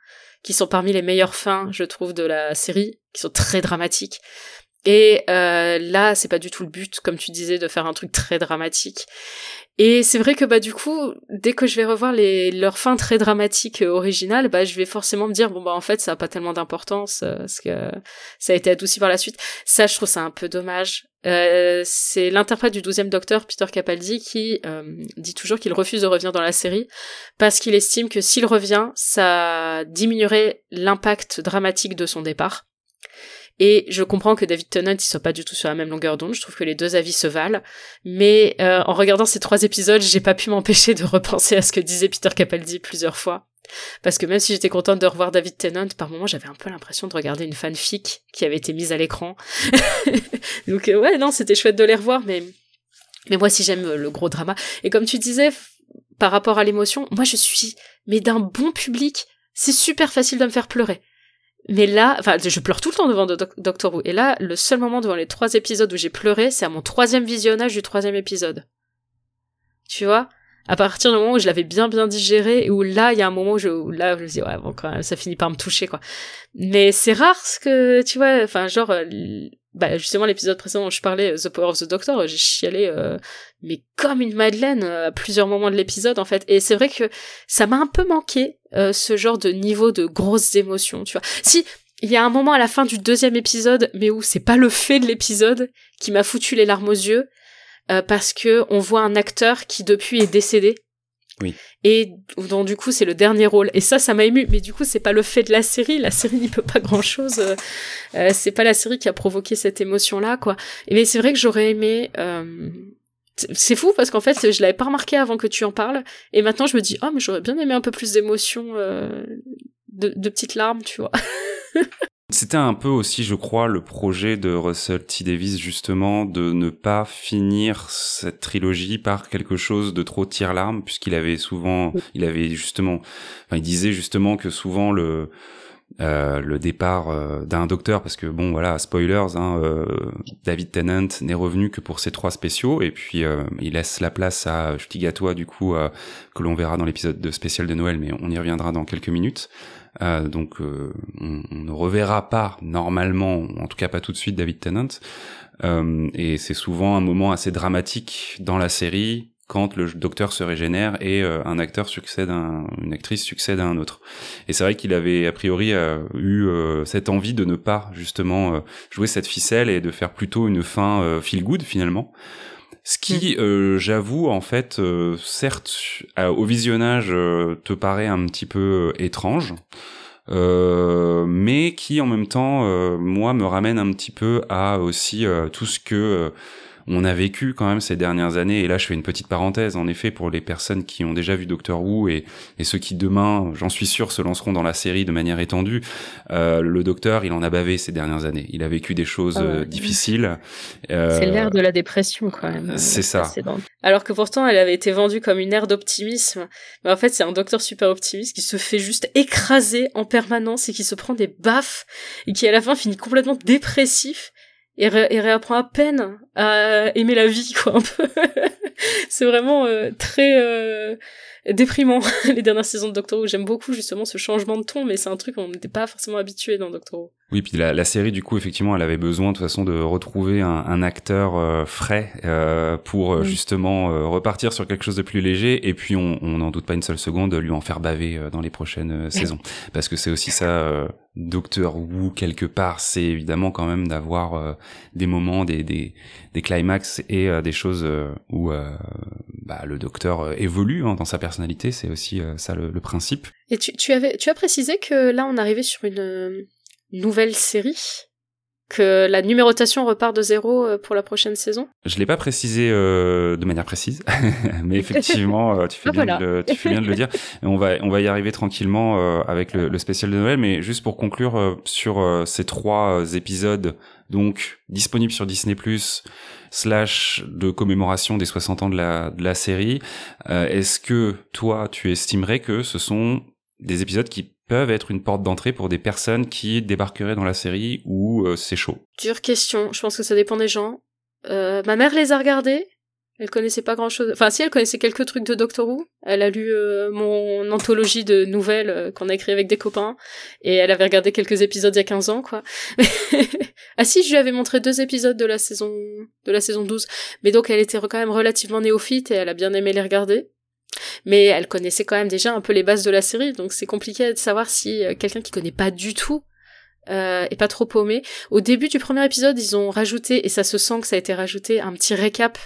qui sont parmi les meilleures fins, je trouve, de la série, qui sont très dramatiques. Et euh, là, c'est pas du tout le but, comme tu disais, de faire un truc très dramatique. Et c'est vrai que bah du coup, dès que je vais revoir les leurs fins très dramatiques euh, originales, bah je vais forcément me dire bon bah en fait ça a pas tellement d'importance euh, parce que ça a été adouci par la suite. Ça, je trouve ça un peu dommage. Euh, c'est l'interprète du douzième docteur, Peter Capaldi, qui dit toujours qu'il refuse de revenir dans la série parce qu'il estime que s'il revient, ça diminuerait l'impact dramatique de son départ. Et je comprends que David Tennant, il soit pas du tout sur la même longueur d'onde. Je trouve que les deux avis se valent. Mais euh, en regardant ces trois épisodes, j'ai pas pu [LAUGHS] m'empêcher de repenser à ce que disait Peter Capaldi plusieurs fois. Parce que même si j'étais contente de revoir David Tennant, par moments j'avais un peu l'impression de regarder une fanfic qui avait été mise à l'écran. [LAUGHS] Donc euh, ouais, non, c'était chouette de les revoir, mais mais moi si j'aime le gros drama. Et comme tu disais, par rapport à l'émotion, moi je suis mais d'un bon public. C'est super facile de me faire pleurer. Mais là, enfin, je pleure tout le temps devant Doctor Who. Et là, le seul moment devant les trois épisodes où j'ai pleuré, c'est à mon troisième visionnage du troisième épisode. Tu vois? À partir du moment où je l'avais bien bien digéré, et où là, il y a un moment où, je, où là, je me dis, ouais, bon, quand même, ça finit par me toucher, quoi. Mais c'est rare ce que, tu vois, enfin, genre, euh, bah justement l'épisode précédent dont je parlais, euh, The Power of the Doctor, j'ai chialé euh, mais comme une madeleine à plusieurs moments de l'épisode en fait. Et c'est vrai que ça m'a un peu manqué ce genre de niveau de grosses émotions, tu vois. Si il y a un moment à la fin du deuxième épisode, mais où c'est pas le fait de l'épisode qui m'a foutu les larmes aux yeux, parce que on voit un acteur qui depuis est décédé Et donc du coup c'est le dernier rôle. Et ça, ça m'a ému. Mais du coup c'est pas le fait de la série. La série n'y peut pas grand chose. Euh, euh, c'est pas la série qui a provoqué cette émotion là, quoi. mais c'est vrai que j'aurais aimé. Euh... C'est fou parce qu'en fait je l'avais pas remarqué avant que tu en parles. Et maintenant je me dis oh mais j'aurais bien aimé un peu plus d'émotion, de, de petites larmes, tu vois. [LAUGHS] C'était un peu aussi, je crois, le projet de Russell T. Davis, justement, de ne pas finir cette trilogie par quelque chose de trop tire-larme, puisqu'il avait souvent, il avait justement, enfin, il disait justement que souvent le, euh, le départ euh, d'un docteur parce que bon voilà spoilers hein, euh, David Tennant n'est revenu que pour ses trois spéciaux et puis il laisse la place à Stigatois du coup que l'on verra dans l'épisode de spécial de Noël mais on y reviendra dans quelques minutes euh, donc euh, on, ne reverra pas normalement, en tout cas pas tout de suite, David Tennant. Euh, et c'est souvent un moment assez dramatique dans la série quand le docteur se régénère et un acteur succède à une actrice succède à un autre. Et c'est vrai qu'il avait a priori eu cette envie de ne pas justement jouer cette ficelle et de faire plutôt une fin feel good finalement. Ce qui, mm. euh, j'avoue, en fait, euh, certes, au visionnage, euh, te paraît un petit peu étrange, mais qui, en même temps, moi, me ramène un petit peu à aussi tout ce que on a vécu quand même ces dernières années. Et là, je fais une petite parenthèse, en effet, pour les personnes qui ont déjà vu Doctor Who et, et ceux qui demain, j'en suis sûr, se lanceront dans la série de manière étendue. Euh, le Docteur, il en a bavé ces dernières années. Il a vécu des choses ah euh, difficiles. Euh, c'est l'ère de la dépression, quand même. C'est ça. Alors que pourtant, elle avait été vendue comme une ère d'optimisme. Mais en fait, c'est un Docteur super optimiste qui se fait juste écraser en permanence et qui se prend des baffes et qui à la fin finit complètement dépressif et, réapprend à peine à aimer la vie, quoi, [LAUGHS] c'est vraiment euh, très euh, déprimant, [LAUGHS] les dernières saisons de Doctor Who. J'aime beaucoup, justement, ce changement de ton, mais c'est un truc qu'on n'était pas forcément habitué dans Doctor Who. Oui, puis la, la, série, du coup, effectivement, elle avait besoin de toute façon de retrouver un, un acteur euh, frais euh, pour euh, justement euh, repartir sur quelque chose de plus léger. Et puis, on n'en doute pas une seule seconde de lui en faire baver dans les prochaines saisons, parce que c'est aussi ça. Docteur Who quelque part, c'est évidemment quand même d'avoir des moments, des, des, des climax et des choses où bah, le Docteur évolue hein, dans sa personnalité. C'est aussi ça le, le, principe. Et tu, tu avais, tu as précisé que là, on arrivait sur une nouvelle série que la numérotation repart de zéro euh, pour la prochaine saison? Je l'ai pas précisé euh, de manière précise, [LAUGHS] mais effectivement, euh, tu, fais ah, bien de le, tu fais bien de le dire. on va, on va y arriver tranquillement euh, avec le, le, spécial de Noël, mais juste pour conclure sur ces trois épisodes, donc disponibles sur Disney+ slash de commémoration des 60 ans de la, de la série, est-ce que toi, tu estimerais que ce sont des épisodes qui peuvent être une porte d'entrée pour des personnes qui débarqueraient dans la série où euh, c'est chaud Dure question, je pense que ça dépend des gens. Euh, ma mère les a regardés, elle connaissait pas grand chose. Enfin, si, elle connaissait quelques trucs de Doctor Who. Elle a lu euh, mon anthologie de nouvelles qu'on a écrit avec des copains. Et elle avait regardé quelques épisodes il y a 15 ans, quoi. [LAUGHS] ah si, je lui avais montré deux épisodes de la saison, de la saison 12. Mais donc, elle était quand même relativement néophyte et elle a bien aimé les regarder. Mais elle connaissait quand même déjà un peu les bases de la série, donc c'est compliqué de savoir si euh, quelqu'un qui connaît pas du tout euh, est pas trop paumé. Au début du premier épisode, ils ont rajouté, et ça se sent que ça a été rajouté, un petit récap.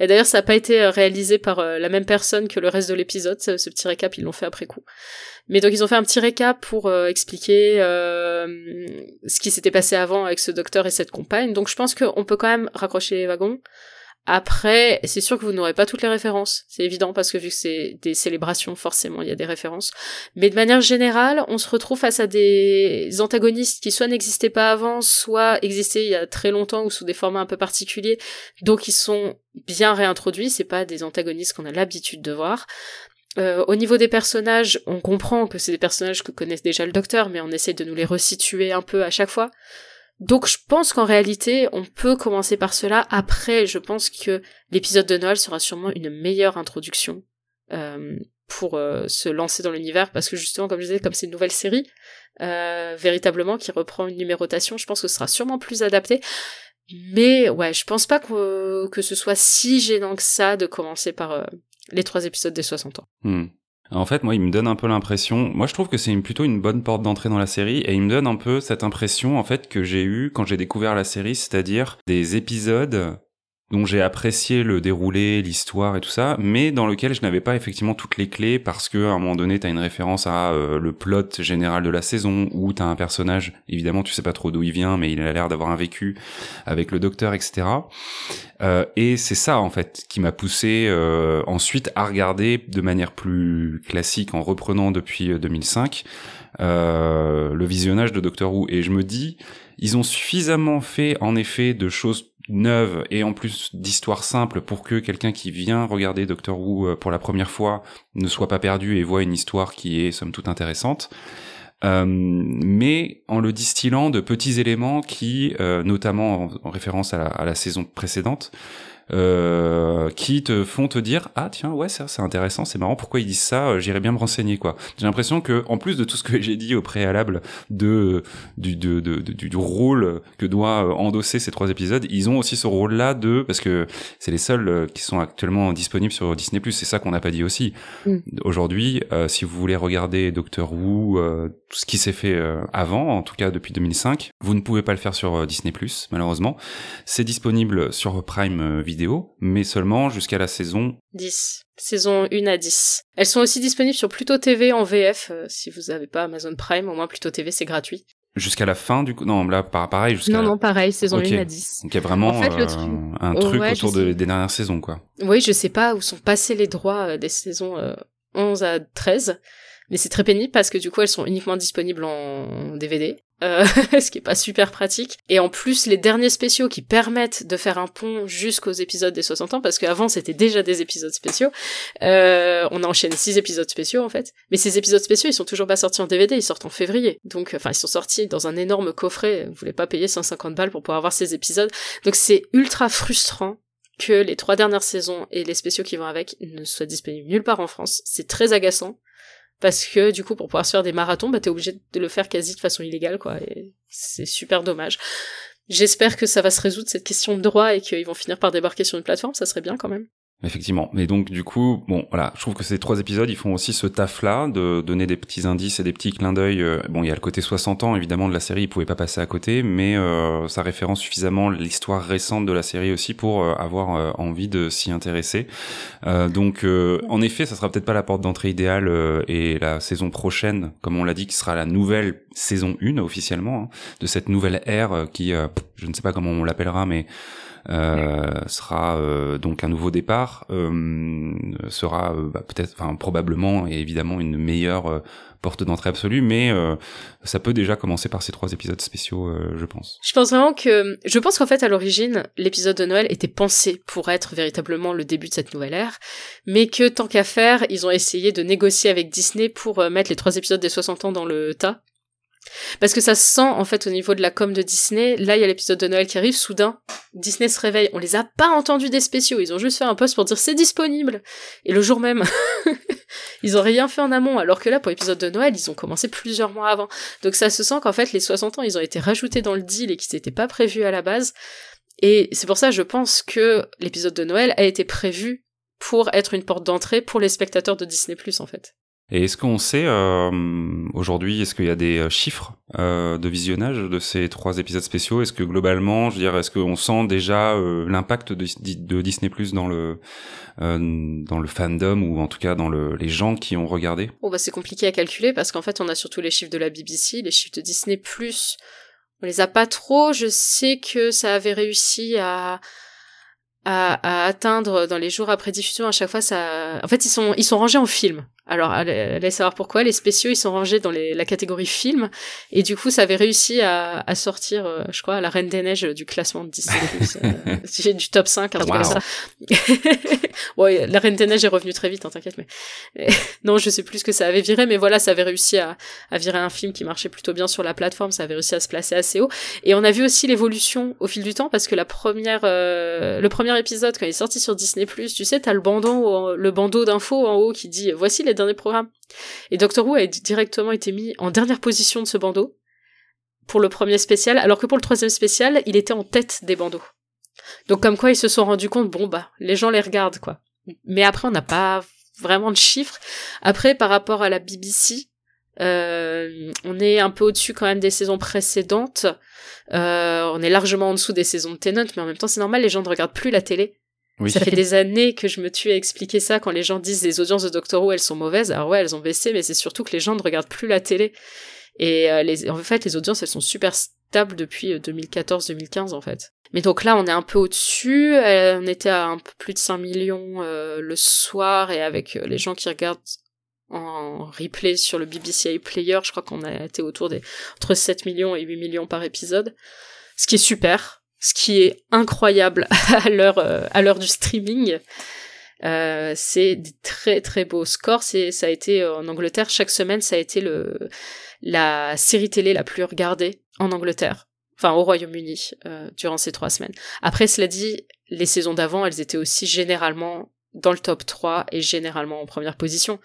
Et d'ailleurs, ça n'a pas été euh, réalisé par euh, la même personne que le reste de l'épisode, ce, petit récap, ils l'ont fait après coup. Mais donc ils ont fait un petit récap pour expliquer ce qui s'était passé avant avec ce docteur et cette compagne. Donc je pense qu'on peut quand même raccrocher les wagons. Après, c'est sûr que vous n'aurez pas toutes les références, c'est évident parce que vu que c'est des célébrations, forcément il y a des références. Mais de manière générale, on se retrouve face à des antagonistes qui soit n'existaient pas avant, soit existaient il y a très longtemps ou sous des formats un peu particuliers, donc ils sont bien réintroduits. C'est pas des antagonistes qu'on a l'habitude de voir. Euh, au niveau des personnages, on comprend que c'est des personnages que connaissent déjà le docteur, mais on essaie de nous les resituer un peu à chaque fois. Donc je pense qu'en réalité, on peut commencer par cela. Après, je pense que l'épisode de Noël sera sûrement une meilleure introduction euh, pour euh, se lancer dans l'univers, parce que justement, comme je disais, comme c'est une nouvelle série, euh, véritablement, qui reprend une numérotation, je pense que ce sera sûrement plus adapté. Mais ouais, je pense pas que, ce soit si gênant que ça de commencer par les trois épisodes des 60 ans. Hmm. En fait, moi, il me donne un peu l'impression. Moi, je trouve que c'est plutôt une bonne porte d'entrée dans la série, et il me donne un peu cette impression, en fait, que j'ai eu quand j'ai découvert la série, c'est-à-dire des épisodes dont j'ai apprécié le déroulé, l'histoire et tout ça, mais dans lequel je n'avais pas effectivement toutes les clés parce que à un moment donné, t'as une référence à euh, le plot général de la saison où t'as un personnage, évidemment, tu sais pas trop d'où il vient, mais il a l'air d'avoir un vécu avec le docteur, etc. Euh, et c'est ça en fait qui m'a poussé euh, ensuite à regarder de manière plus classique en reprenant depuis 2005 euh, le visionnage de Doctor Who. Et je me dis, ils ont suffisamment fait en effet de choses neuve et en plus d'histoire simple pour que quelqu'un qui vient regarder Doctor Who euh, pour la première fois ne soit pas perdu et voit une histoire qui est somme toute intéressante. Euh, mais en le distillant de petits éléments qui, euh, notamment en, référence à la, à la, saison précédente, euh, qui te font te dire ah tiens ouais ça c'est intéressant c'est marrant pourquoi ils disent ça euh, j'irai bien me renseigner quoi. J'ai l'impression que en plus de tout ce que j'ai dit au préalable de du de, de, du, rôle que doit endosser ces trois épisodes ils ont aussi ce rôle là de parce que c'est les seuls euh, qui sont actuellement disponibles sur Disney Plus c'est ça qu'on n'a pas dit aussi. Mm. aujourd'hui si vous voulez regarder Doctor Who tout ce qui s'est fait avant en tout cas depuis 2005 vous ne pouvez pas le faire sur Disney Plus malheureusement. C'est disponible sur Prime Video mais seulement jusqu'à la saison 10. Saison 1 à 10. Elles sont aussi disponibles sur Pluto TV en VF, euh, si vous n'avez pas Amazon Prime, au moins Pluto TV c'est gratuit. Jusqu'à la fin du coup Non, là pareil jusqu'à Non non, pareil, saison 1 à 10. Donc il y a vraiment euh, un truc autour des dernières saisons quoi. Oui, je sais pas où sont passés les droits euh, des saisons 11 à 13. Mais c'est très pénible parce que du coup elles sont uniquement disponibles en DVD. Euh, [LAUGHS] ce qui est pas super pratique. Et en plus, les derniers spéciaux qui permettent de faire un pont jusqu'aux épisodes des 60 ans, parce qu'avant c'était déjà des épisodes spéciaux, euh, on a enchaîné six épisodes spéciaux en fait. Mais ces épisodes spéciaux, ils sont toujours pas sortis en DVD, ils sortent en février. Donc, enfin, ils sont sortis dans un énorme coffret, vous voulez pas payer 150 balles pour pouvoir voir ces épisodes. Donc c'est ultra frustrant que les trois dernières saisons et les spéciaux qui vont avec ne soient disponibles nulle part en France. C'est très agaçant parce que du coup pour pouvoir se faire des marathons bah t'es obligé de le faire quasi de façon illégale quoi. Et c'est super dommage. J'espère que ça va se résoudre cette question de droit et qu'ils vont finir par débarquer sur une plateforme. Ça serait bien quand même Effectivement. Mais donc du coup, bon, voilà, je trouve que ces trois épisodes, ils font aussi ce taf-là de donner des petits indices et des petits clins d'œil. Euh, bon, il y a le côté 60 ans évidemment de la série, ils pouvaient pas passer à côté, mais euh, ça référence suffisamment l'histoire récente de la série aussi pour euh, avoir envie de s'y intéresser. donc, en effet, ça sera peut-être pas la porte d'entrée idéale et la saison prochaine, comme on l'a dit, qui sera la nouvelle saison 1 officiellement hein, de cette nouvelle ère qui, je ne sais pas comment on l'appellera, mais sera euh, donc un nouveau départ, euh, sera bah, peut-être, enfin probablement et évidemment une meilleure porte d'entrée absolue, mais ça peut déjà commencer par ces trois épisodes spéciaux, je pense. Je pense vraiment que, je pense qu'en fait à l'origine, l'épisode de Noël était pensé pour être véritablement le début de cette nouvelle ère, mais que tant qu'à faire, ils ont essayé de négocier avec Disney pour mettre les trois épisodes des 60 ans dans le tas parce que ça se sent en fait au niveau de la com de Disney. Là, il y a l'épisode de Noël qui arrive. Soudain, Disney se réveille. On les a pas entendus des spéciaux. Ils ont juste fait un post pour dire c'est disponible. Et le jour même, [LAUGHS] ils ont rien fait en amont. Alors que là, pour l'épisode de Noël, ils ont commencé plusieurs mois avant. Donc ça se sent qu'en fait, les 60 ans, ils ont été rajoutés dans le deal et qu'ils n'étaient pas prévus à la base. Et c'est pour ça, je pense que l'épisode de Noël a été prévu pour être une porte d'entrée pour les spectateurs de Disney+, en fait. Et est-ce qu'on sait euh, aujourd'hui, est-ce qu'il y a des euh, chiffres euh, de visionnage de ces trois épisodes spéciaux? Est-ce que globalement, je veux dire, est-ce qu'on sent déjà euh, l'impact de, Disney Plus dans le euh, dans le fandom ou en tout cas dans le, les gens qui ont regardé? Oh bah c'est compliqué à calculer parce qu'en fait on a surtout les chiffres de la BBC, les chiffres de Disney Plus. On les a pas trop. Je sais que ça avait réussi à à, à, atteindre dans les jours après diffusion à chaque fois ça en fait ils sont ils sont rangés en film alors, allez, savoir pourquoi. Les spéciaux, ils sont rangés dans les, la catégorie film. Et du coup, ça avait réussi à, à sortir, euh, je crois, la Reine des Neiges du classement de Disney+. [LAUGHS] euh, du top 5, un truc comme ça. [LAUGHS] ouais, la Reine des Neiges est revenue très vite, hein, t'inquiète. Mais... [LAUGHS] non, je sais plus ce que ça avait viré, mais voilà, ça avait réussi à, à virer un film qui marchait plutôt bien sur la plateforme. Ça avait réussi à se placer assez haut. Et on a vu aussi l'évolution au fil du temps, parce que la première, euh, le premier épisode, quand il est sorti sur Disney+, tu sais, t'as le bandeau, le bandeau d'infos en haut qui dit, voici les dernier programme. Et Doctor Who a directement été mis en dernière position de ce bandeau pour le premier spécial, alors que pour le troisième spécial, il était en tête des bandeaux. Donc comme quoi ils se sont rendus compte, bon bah, les gens les regardent quoi. Mais après on n'a pas vraiment de chiffres. Après par rapport à la BBC, euh, on est un peu au-dessus quand même des saisons précédentes. Euh, on est largement en dessous des saisons de Tennant, mais en même temps c'est normal, les gens ne regardent plus la télé. Ça fait des années que je me tue à expliquer ça quand les gens disent les audiences de Doctor Who elles sont mauvaises. Alors ouais, elles ont baissé, mais c'est surtout que les gens ne regardent plus la télé. Et euh, les, en fait, les audiences elles sont super stables depuis 2014-2015 euh, en fait. Mais donc là, on est un peu au-dessus. Euh, on était à un peu plus de 5 millions le soir et avec les gens qui regardent en replay sur le BBC Player, je crois qu'on a été autour des entre 7 millions et 8 millions par épisode. Ce qui est super ce qui est incroyable [LAUGHS] à l'heure euh, à l'heure du streaming. Euh, c'est des très très beaux scores. Ça a été euh, en Angleterre chaque semaine, ça a été la série télé la plus regardée en Angleterre, enfin au Royaume-Uni durant ces trois semaines. Après cela dit, les saisons d'avant, elles étaient aussi généralement dans le top 3 et généralement en première position.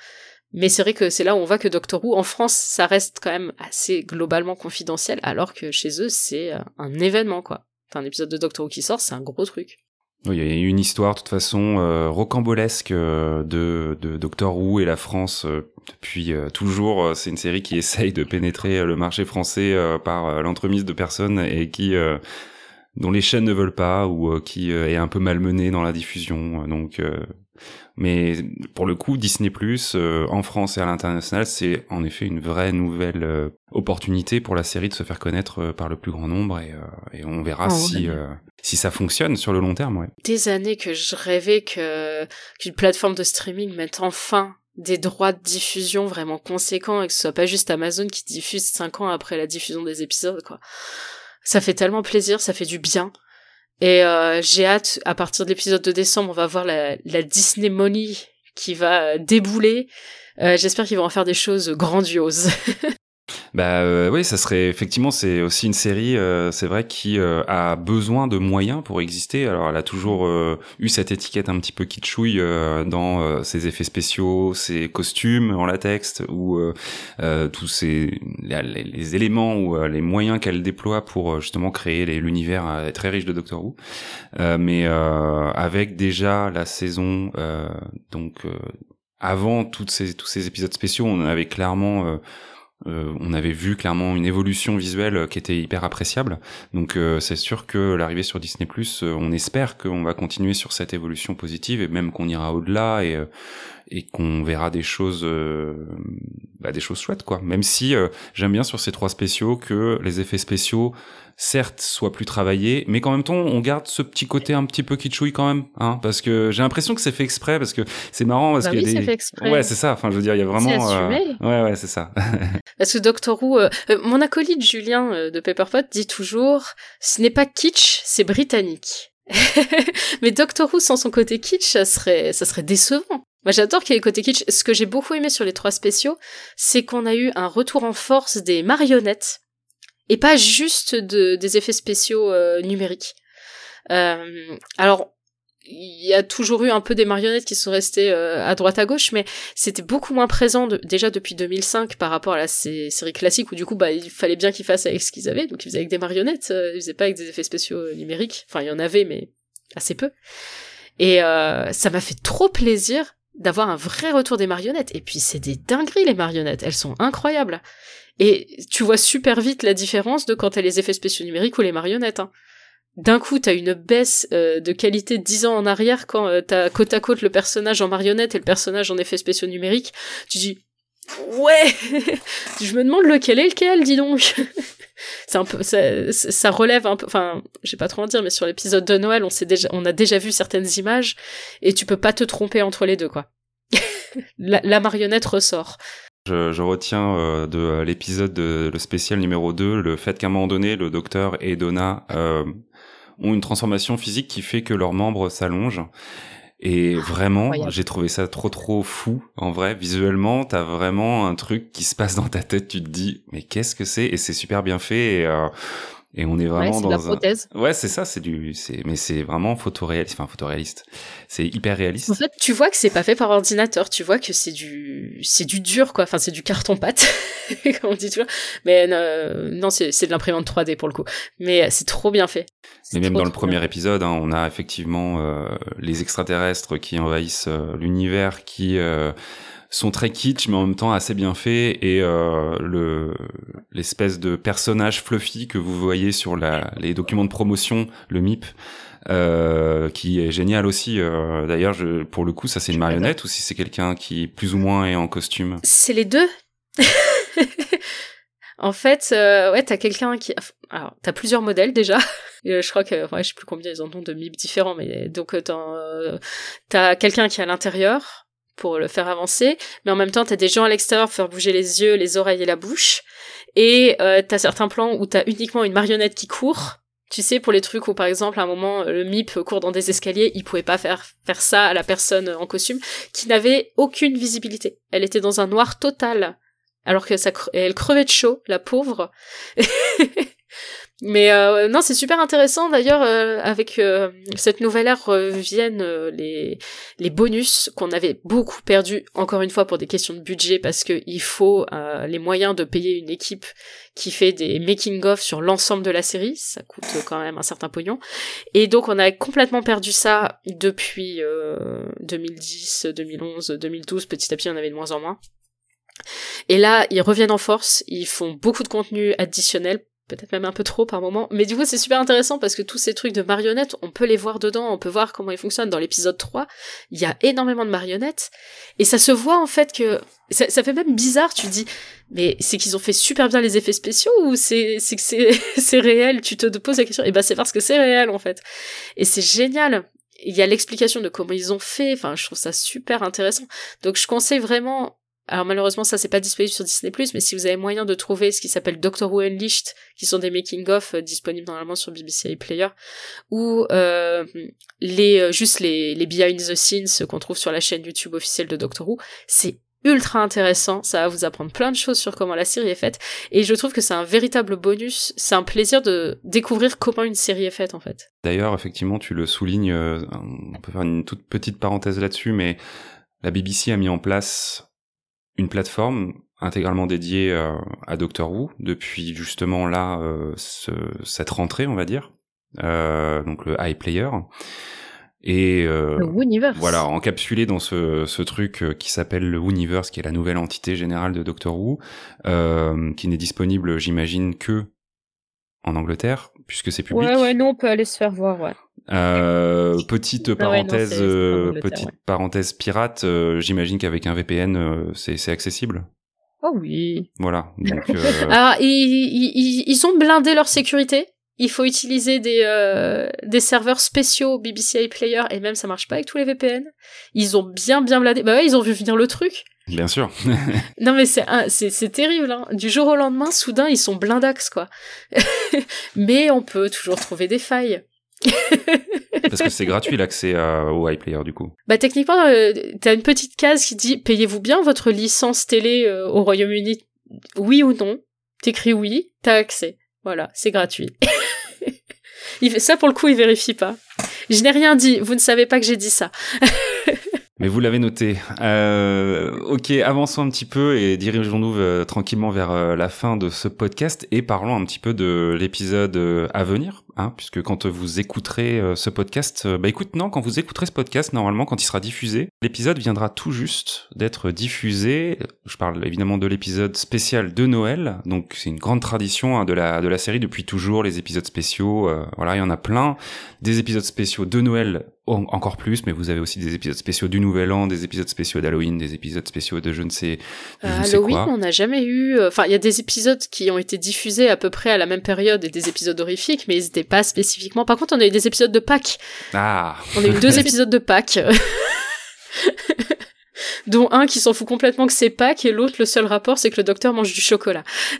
Mais c'est vrai que c'est là où on voit que Doctor Who, en France, ça reste quand même assez globalement confidentiel, alors que chez eux, c'est un événement, quoi un épisode de Doctor Who qui sort, c'est un gros truc. Oui, il y a une histoire de toute façon euh, rocambolesque euh, de, de Doctor Who et la France euh, depuis toujours. C'est une série qui essaye de pénétrer le marché français par l'entremise de personnes et qui dont les chaînes ne veulent pas ou qui est un peu malmenée dans la diffusion. Donc mais pour le coup, Disney Plus euh, en France et à l'international, c'est en effet une vraie nouvelle euh, opportunité pour la série de se faire connaître euh, par le plus grand nombre et, et on verra oh, si si ça fonctionne sur le long terme. Ouais. Des années que je rêvais que qu'une plateforme de streaming mette enfin des droits de diffusion vraiment conséquents et que ce soit pas juste Amazon qui diffuse cinq ans après la diffusion des épisodes quoi. Ça fait tellement plaisir, ça fait du bien. Et euh, j'ai hâte, à partir de l'épisode de décembre, on va voir la, la Disney Money qui va débouler. Euh, J'espère qu'ils vont en faire des choses grandioses. [LAUGHS] Bah euh, oui, ça serait effectivement c'est aussi une série, euh, c'est vrai qui euh, a besoin de moyens pour exister. Alors elle a toujours euh, eu cette étiquette un petit peu kitschouille dans ses effets spéciaux, ses costumes en latex ou tous ces les, les, éléments ou les moyens qu'elle déploie pour justement créer l'univers très riche de Doctor Who. mais avec déjà la saison donc avant toutes ces tous ces épisodes spéciaux, on avait clairement euh, on avait vu clairement une évolution visuelle qui était hyper appréciable. Donc euh, c'est sûr que l'arrivée sur Disney Plus, euh, on espère qu'on va continuer sur cette évolution positive et même qu'on ira au-delà et et qu'on verra des choses bah, des choses chouettes quoi. Même si j'aime bien sur ces trois spéciaux que les effets spéciaux certes soit plus travaillé, mais qu'en même temps on garde ce petit côté un petit peu kitschouille quand même, hein, parce que j'ai l'imprestion que c'est fait exprès, parce que c'est marrant parce bah qu'il oui, y a des... fait exprès. ouais c'est ça, enfin je veux dire il y a vraiment, assumé. euh, ouais ouais c'est ça. [LAUGHS] Parce que Doctor Who, euh, euh, mon acolyte Julien euh, de Pepperpot dit toujours, ce n'est pas kitsch, c'est britannique. [LAUGHS] Mais Doctor Who sans son côté kitsch, ça serait, ça serait décevant. Moi j'adore qu'il y ait le côté kitsch. Ce que j'ai beaucoup aimé sur les trois spéciaux, c'est qu'on a eu un retour en force des marionnettes et pas juste de, des effets spéciaux euh, numériques. Euh, alors, il y a toujours eu un peu des marionnettes qui sont restées euh, à droite à gauche, mais c'était beaucoup moins présent déjà depuis 2005 par rapport à la sé- série classique où du coup bah il fallait bien qu'ils fassent avec ce qu'ils avaient, donc ils faisaient avec des marionnettes, ils faisaient pas avec des effets spéciaux numériques. Enfin il y en avait mais assez peu. Et ça m'a fait trop plaisir d'avoir un vrai retour des marionnettes. Et puis c'est des dingueries les marionnettes, elles sont incroyables. Et tu vois super vite la différence de quand t'as les effets spéciaux numériques ou les marionnettes. Hein. D'un coup, t'as une baisse euh, de qualité 10 ans en arrière quand euh, t'as côte à côte le personnage en marionnette et le personnage en effets spéciaux numériques. Tu dis ouais, [LAUGHS] je me demande lequel est lequel, dis donc. [LAUGHS] ça, relève un peu. Enfin, j'ai pas trop en dire, mais sur l'épisode de Noël, on déjà, on a déjà vu certaines images et tu peux pas te tromper entre les deux, quoi. [LAUGHS] la marionnette ressort. Je, je retiens euh, de euh, l'épisode de le spécial numéro 2 le fait qu'à un moment donné le docteur et Donna euh, ont une transformation physique qui fait que leurs membres s'allongent. Et vraiment, incroyable. j'ai trouvé ça trop trop fou. En vrai, visuellement, t'as vraiment un truc qui se passe dans ta tête. Tu te dis, mais qu'est-ce que c'est? Et c'est super bien fait. Et, euh, et on est Ouais, vraiment c'est de la dans un. prothèse. Ouais, c'est ça. C'est du. C'est mais c'est vraiment photoréaliste. Enfin, photoréaliste. C'est hyper réaliste. En fait, tu vois que c'est pas fait par ordinateur, tu vois que c'est du, c'est du dur, quoi. Enfin, c'est du carton pâte, [LAUGHS] comme on dit toujours. Mais euh, non, c'est, c'est de l'imprimante 3D pour le coup. Mais euh, c'est trop bien fait. Mais même dans le premier bien. épisode, hein, on a effectivement euh, les extraterrestres qui envahissent euh, l'univers, qui euh, sont très kitsch, mais en même temps assez bien faits, et euh, le l'espèce de personnage fluffy que vous voyez sur la, les documents de promotion, le MIP. Euh, qui est génial aussi. Euh, D'ailleurs, pour le coup, ça c'est une marionnette ou si c'est quelqu'un qui plus ou moins est en costume? C'est les deux. [LAUGHS] en fait, euh, ouais, t'as quelqu'un qui, alors t'as plusieurs modèles déjà. [LAUGHS] Euh, je crois que, ouais, je sais plus combien ils en ont de MIP différents, mais donc euh, t'as, euh, t'as quelqu'un qui est à l'intérieur pour le faire avancer, mais en même temps t'as des gens à l'extérieur pour faire bouger les yeux, les oreilles et la bouche, et euh, t'as certains plans où t'as uniquement une marionnette qui court. Tu sais, pour les trucs où, par exemple, à un moment, le MIP court dans des escaliers, il pouvait pas faire, faire ça à la personne en costume, qui n'avait aucune visibilité. Elle était dans un noir total. Alors que ça, elle crevait de chaud, la pauvre. [LAUGHS] Mais euh, non, c'est super intéressant d'ailleurs. euh, avec euh, cette nouvelle ère reviennent euh, les les bonus qu'on avait beaucoup perdu encore une fois pour des questions de budget parce que il faut euh, les moyens de payer une équipe qui fait des making of sur l'ensemble de la série. Ça coûte quand même un certain pognon. Et donc on a complètement perdu ça depuis euh, 2010, 2011, 2012. Petit à petit, on avait de moins en moins. Et là, ils reviennent en force. Ils font beaucoup de contenu additionnel peut-être même un peu trop par moment. Mais du coup, c'est super intéressant parce que tous ces trucs de marionnettes, on peut les voir dedans, on peut voir comment ils fonctionnent. Dans l'épisode 3, il y a énormément de marionnettes. Et ça se voit en fait que... Ça, fait même bizarre, tu dis, mais c'est qu'ils ont fait super bien les effets spéciaux ou c'est que [LAUGHS] c'est réel? Tu te poses la question. Et ben c'est parce que c'est réel en fait. Et c'est génial. Il y a l'explication de comment ils ont fait. Enfin, je trouve ça super intéressant. Donc je conseille vraiment alors malheureusement ça c'est pas disponible sur Disney+, mais si vous avez moyen de trouver ce qui s'appelle Doctor Who Unleashed, qui sont des making-of euh, disponibles normalement sur BBC iPlayer, ou euh, les euh, juste les, les behind the scenes qu'on trouve sur la chaîne YouTube officielle de Doctor Who, c'est ultra intéressant, ça va vous apprendre plein de choses sur comment la série est faite, et je trouve que c'est un véritable bonus, c'est un plaisir de découvrir comment une série est faite en fait. D'ailleurs, effectivement, tu le soulignes, on peut faire une toute petite parenthèse là-dessus, mais la BBC a mis en place une plateforme intégralement dédiée euh, à Doctor Who depuis justement là euh, ce- cette rentrée, on va dire, euh, donc le iPlayer. et euh, le voilà encapsulé dans ce, ce truc qui s'appelle le Universe qui est la nouvelle entité générale de Doctor Who euh, qui n'est disponible j'imagine que en Angleterre puisque c'est public Ouais, ouais, nous on peut aller se faire voir, ouais. Euh, petite Ah ouais, non, parenthèse euh, petite ouais. parenthèse pirate euh, j'imagine qu'avec un VPN euh, c'est accessible Oh oui. voilà donc [LAUGHS] Alors, ils, ils, ils- ils ont blindé leur sécurité. Il faut utiliser des, des serveurs spéciaux BBC iPlayer et même ça marche pas avec tous les VPN. Ils ont bien bien blindé. Bah ouais, ils ont vu venir le truc. bien sûr [LAUGHS] Non mais c'est terrible. Hein. Du jour au lendemain, soudain ils sont blindax quoi. [LAUGHS] mais on peut toujours trouver des failles. [LAUGHS] parce que c'est gratuit l'accès à- au iPlayer du coup Bah techniquement, euh, t'as une petite case qui dit payez-vous bien votre licence télé euh, au Royaume-Uni, oui ou non? T'écris oui, t'as accès. Voilà, c'est gratuit. [LAUGHS] il fait ça pour le coup, il vérifie pas. Je n'ai rien dit. Vous ne savez pas que j'ai dit ça. [LAUGHS] Mais vous l'avez noté. Euh, ok, avançons un petit peu et dirigeons-nous euh, tranquillement vers euh, la fin de ce podcast et parlons un petit peu de l'épisode euh, à venir, hein, puisque quand vous écouterez euh, ce podcast, euh, bah écoute, non, quand vous écouterez ce podcast, normalement, quand il sera diffusé, l'épisode viendra tout juste d'être diffusé. Je parle évidemment de l'épisode spécial de Noël, donc c'est une grande tradition hein, de la de la série depuis toujours, les épisodes spéciaux. euh, voilà, il y en a plein, des épisodes spéciaux de Noël en- encore plus, mais vous avez aussi des épisodes spéciaux du Nouvel An, des épisodes spéciaux d'Halloween, des épisodes spéciaux de je ne sais, je ne sais Halloween, quoi. on n'a jamais eu. Enfin, il y a des épisodes qui ont été diffusés à peu près à la même période et des épisodes horrifiques, mais ils pas spécifiquement. Par contre, on a eu des épisodes de Pâques. Ah, On a eu deux [LAUGHS] épisodes de Pâques. [LAUGHS] dont un qui s'en fout complètement que c'est Pâques et l'autre le seul rapport c'est que le docteur mange du chocolat. [LAUGHS]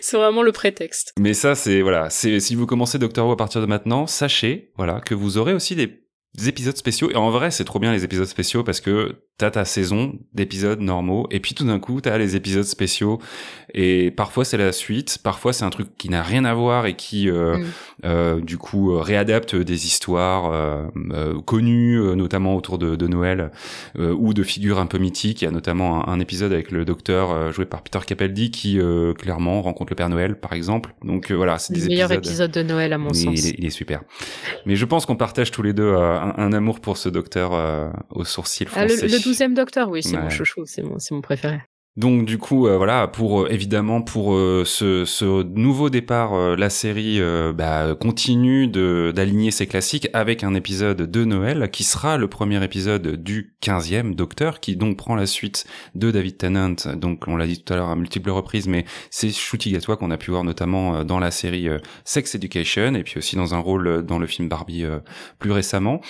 c'est vraiment le prétexte. mais ça c'est voilà, c'est si vous commencez Doctor Who à partir de maintenant, sachez voilà que vous aurez aussi des des épisodes spéciaux et en vrai c'est trop bien les épisodes spéciaux parce que t'as ta saison d'épisodes normaux et puis tout d'un coup t'as les épisodes spéciaux et parfois c'est la suite parfois c'est un truc qui n'a rien à voir et qui euh, Mm. euh, du coup euh, réadapte des histoires euh, euh, connues euh, notamment autour de, de Noël euh, ou de figures un peu mythiques il y a notamment un, un épisode avec le docteur euh, joué par Peter Capaldi qui euh, clairement rencontre le Père Noël par exemple donc voilà c'est Le des meilleur épisodes épisode de Noël à mon sens. il, est, il est super. Mais je pense qu'on partage tous les deux euh, un, un amour pour ce docteur euh, aux sourcils Ah, le, le douzième docteur, oui, c'est Ouais. mon chouchou, c'est mon, mon préféré. Donc du coup, euh, voilà, pour euh, évidemment pour euh, ce, ce nouveau départ, euh, la série euh, bah, continue de d'aligner ses classiques avec un épisode de Noël qui sera le premier épisode du 15e Docteur, qui donc prend la suite de David Tennant. Donc on l'a dit tout à l'heure à multiples reprises, mais c'est Gatwa qu'on a pu voir notamment dans la série Sex Education et puis aussi dans un rôle dans le film Barbie euh, plus récemment,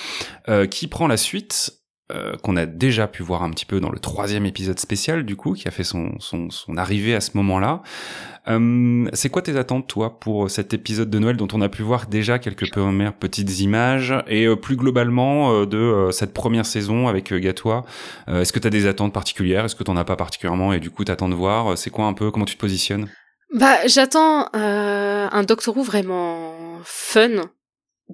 euh, qui prend la suite euh, qu'on a déjà pu voir un petit peu dans le troisième épisode spécial du coup, qui a fait son, arrivée à ce moment-là. Euh, c'est quoi tes attentes toi pour cet épisode de Noël dont on a pu voir déjà quelques premières petites images et euh, plus globalement de cette première saison avec Gatois? Est-ce que tu as des attentes particulières? Est-ce que t'en as pas particulièrement et du coup t'attends de voir? C'est quoi un peu? Comment tu te positionnes? Bah, j'attends un Doctor Who vraiment fun,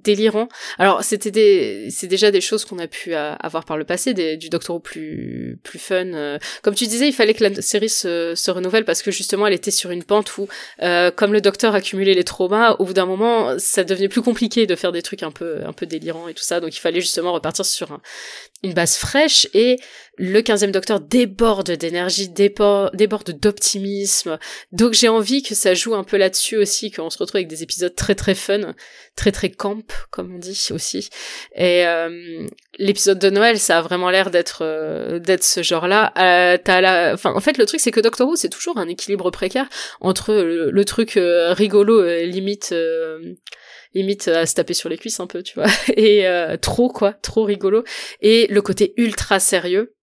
délirant. Alors, c'était des, c'est déjà des choses qu'on a pu euh, avoir par le passé, du Doctor plus, plus fun. euh. Comme tu disais, il fallait que la série se, se renouvelle parce que justement, elle était sur une pente où, euh, comme le Docteur accumulait les traumas, au bout d'un moment, ça devenait plus compliqué de faire des trucs un peu, un peu délirants et tout ça. Donc, il fallait justement repartir sur un- une base fraîche et le 15e Docteur déborde d'énergie, déborde, d'optimisme. Donc j'ai envie que ça joue un peu là-dessus aussi, qu'on se retrouve avec des épisodes très très fun, très très camp, comme on dit aussi. Et euh, l'épisode de Noël, ça a vraiment l'air d'être euh, d'être ce genre-là. Euh, t'as la, enfin en fait le truc c'est que Doctor Who c'est toujours un équilibre précaire entre le, truc euh, rigolo limite. limite à se taper sur les cuisses un peu, tu vois, [LAUGHS] et trop quoi, trop rigolo, et le côté ultra sérieux.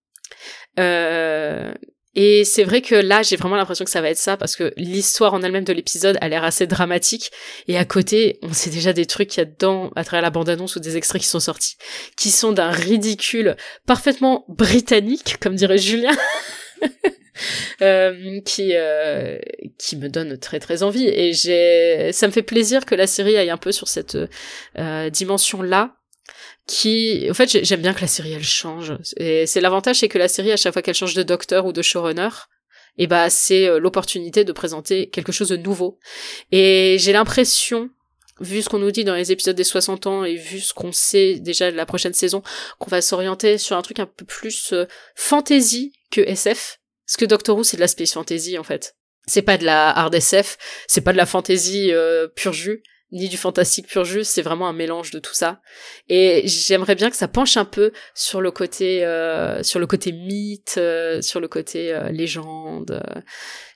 Euh, et c'est vrai que là, j'ai vraiment l'impression que ça va être ça, parce que l'histoire en elle-même de l'épisode a l'air assez dramatique, et à côté, on sait déjà des trucs qu'il y a dedans, à travers la bande-annonce ou des extraits qui sont sortis, qui sont d'un ridicule parfaitement britannique, comme dirait Julien. [LAUGHS] Euh, qui euh, qui me donne très très envie et j'ai ça me fait plaisir que la série aille un peu sur cette dimension là qui en fait j'ai- j'aime bien que la série elle change et c'est l'avantage c'est que la série à chaque fois qu'elle change de docteur ou de showrunner et bah c'est euh, l'opportunité de présenter quelque chose de nouveau et j'ai l'impression vu ce qu'on nous dit dans les épisodes des 60 ans et vu ce qu'on sait déjà de la prochaine saison, qu'on va s'orienter sur un truc un peu plus euh, fantasy que SF. Parce que Doctor Who, c'est de la space fantasy, en fait. C'est pas de la hard SF, c'est pas de la fantasy euh, pur jus, ni du fantastique pur jus, c'est vraiment un mélange de tout ça. Et j'aimerais bien que ça penche un peu sur le côté, euh, sur le côté mythe, euh, sur le côté euh, légende.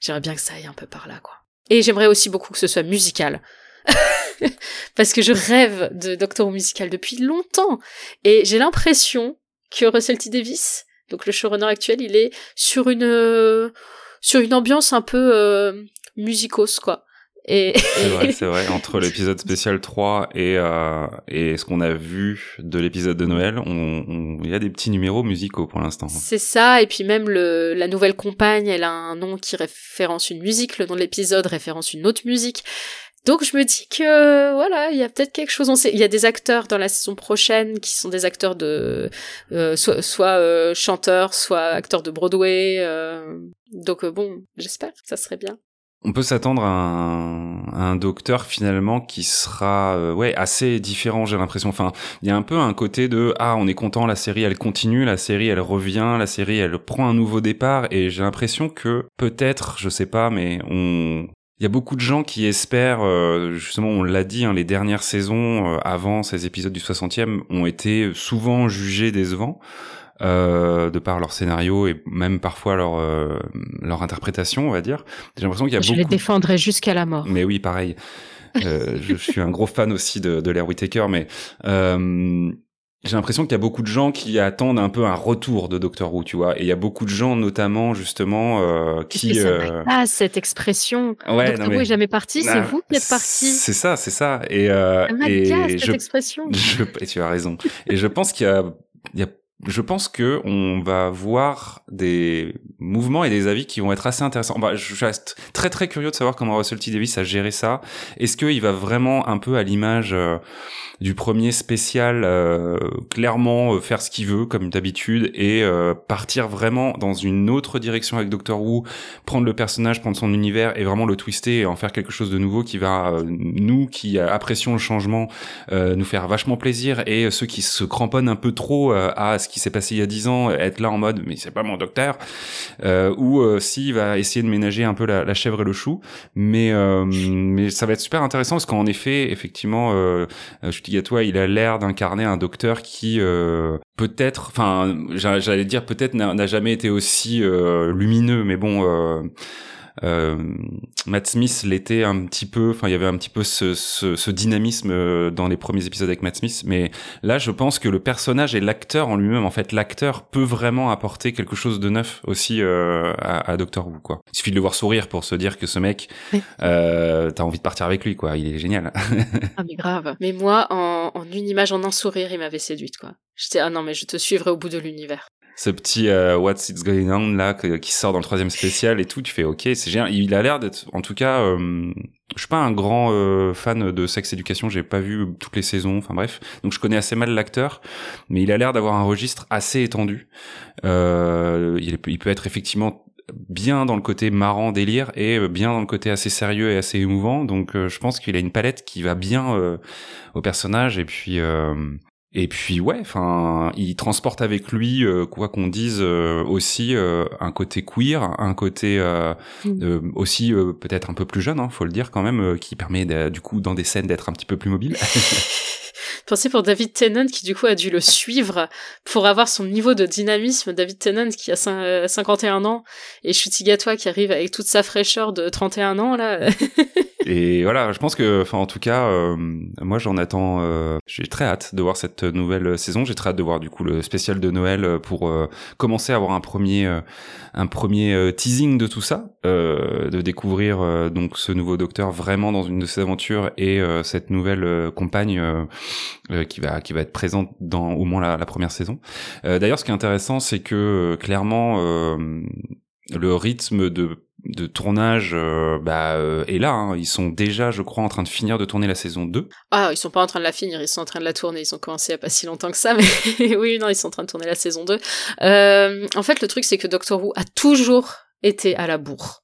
J'aimerais bien que ça aille un peu par là, quoi. Et j'aimerais aussi beaucoup que ce soit musical. [LAUGHS] Parce que je rêve de Doctor Who musical depuis longtemps. Et j'ai l'impression que Russell T. Davis, donc le showrunner actuel, il est sur une, sur une ambiance un peu musicos, quoi. Et... c'est vrai, [LAUGHS] c'est vrai. Entre l'épisode spécial 3 et, euh, et ce qu'on a vu de l'épisode de Noël, il on, il y a des petits numéros musicaux pour l'instant. C'est ça, et puis même le, la nouvelle compagne, elle a un nom qui référence une musique, le nom de l'épisode référence une autre musique. Donc je me dis que voilà, il y a peut-être quelque chose. On sait, il y a des acteurs dans la saison prochaine qui sont des acteurs de euh, soit, soit euh, chanteurs, soit acteurs de Broadway. Euh, donc euh, bon, j'espère ça serait bien. On peut s'attendre à, un, docteur finalement qui sera euh, ouais assez différent j'ai l'impression. Enfin, il y a un peu un côté de ah on est content la série elle continue, la série elle revient, la série elle prend un nouveau départ et j'ai l'impression que peut-être je sais pas mais on il y a beaucoup de gens qui espèrent, euh, justement, on l'a dit, hein, les dernières saisons euh, avant ces épisodes du 60e ont été souvent jugées décevants de par leur scénario et même parfois leur euh, leur interprétation, on va dire. J'ai l'impression qu'il y a je beaucoup. Je les défendrai jusqu'à la mort. Mais oui, pareil. euh, je, [LAUGHS] je, suis un gros fan aussi de, de Larry Whittaker, mais euh, j'ai l'impression qu'il y a beaucoup de gens qui attendent un peu un retour de Doctor Who, tu vois. Et il y a beaucoup de gens, notamment justement, euh, qui. Euh... Ah, cette expression. Ouais, Doctor Who est jamais parti. C'est vous qui êtes parti. C'est ça, c'est ça. Et, euh, et cette je, expression. [LAUGHS] Je, et tu as raison. et je pense qu'il y a, il y a je pense que on va voir des mouvements et des avis qui vont être assez intéressants. Bah, je reste très très curieux de savoir comment Russell T Davis a géré ça. Est-ce qu'il va vraiment un peu à l'image euh, du premier spécial euh, clairement euh, faire ce qu'il veut comme d'habitude et euh, partir vraiment dans une autre direction avec Doctor Who, prendre le personnage, prendre son univers et vraiment le twister et en faire quelque chose de nouveau qui va nous qui apprécions le changement nous faire vachement plaisir et ceux qui se cramponnent un peu trop à ce qui s'est passé il y a dix ans être là en mode mais c'est pas mon docteur ou s'il va essayer de ménager un peu la, la, chèvre et le chou mais mais ça va être super intéressant parce qu'en effet effectivement je toi, il a l'air d'incarner un docteur qui euh, peut-être, enfin, j'allais dire peut-être n'a jamais été aussi euh, lumineux, mais bon. Euh, Matt Smith l'était un petit peu, enfin il y avait un petit peu ce, ce, ce, dynamisme euh, dans les premiers épisodes avec Matt Smith, mais là je pense que le personnage et l'acteur en lui-même, en fait l'acteur peut vraiment apporter quelque chose de neuf aussi euh, à, à, Doctor Who quoi. Il suffit de le voir sourire pour se dire que ce mec, euh, t'as envie de partir avec lui quoi, il est génial. [LAUGHS] ah mais grave. Mais moi en, en une image, en un sourire, il m'avait séduite quoi. J'étais ah non mais je te suivrai au bout de l'univers ce petit euh, What's It's Going On là qui sort dans le troisième spécial et tout, tu fais ok, c'est génial. Il a l'air d'être, en tout cas, euh, je suis pas un grand euh, fan de Sex Education, j'ai pas vu toutes les saisons, enfin bref, donc je connais assez mal l'acteur, mais il a l'air d'avoir un registre assez étendu. Euh, il, il peut être effectivement bien dans le côté marrant délire et bien dans le côté assez sérieux et assez émouvant donc je pense qu'il a une palette qui va bien euh, au personnage et puis euh, et puis ouais, enfin, il transporte avec lui, euh, quoi qu'on dise, euh, aussi euh, un côté queer, un côté mm. aussi peut-être un peu plus jeune, hein, faut le dire quand même, qui permet du coup dans des scènes d'être un petit peu plus mobile. [LAUGHS] [LAUGHS] Pensez pour David Tennant qui du coup a dû le suivre pour avoir son niveau de dynamisme. David Tennant qui a 51 ans et Gatwa qui arrive avec toute sa fraîcheur de 31 ans là. [LAUGHS] et voilà, je pense que, enfin en tout cas, euh, moi j'en attends. Euh, j'ai très hâte de voir cette nouvelle saison. J'ai très hâte de voir du coup le spécial de Noël pour euh, commencer à avoir un premier, un premier teasing de tout ça, de découvrir donc ce nouveau docteur vraiment dans une de ses aventures et cette nouvelle compagne euh, qui va qui va être présente dans au moins la, la première saison. Euh, D'ailleurs, ce qui est intéressant, c'est que euh, clairement euh, le rythme de de tournage euh, bah, est là. Hein. Ils sont déjà, je crois, en train de finir de tourner la saison 2. Ah, ils sont pas en train de la finir, ils sont en train de la tourner. Ils ont commencé il y a pas si longtemps que ça, [LAUGHS] mais oui, non, ils sont en train de tourner la saison 2. en fait, le truc, c'est que Doctor Who a toujours été à la bourre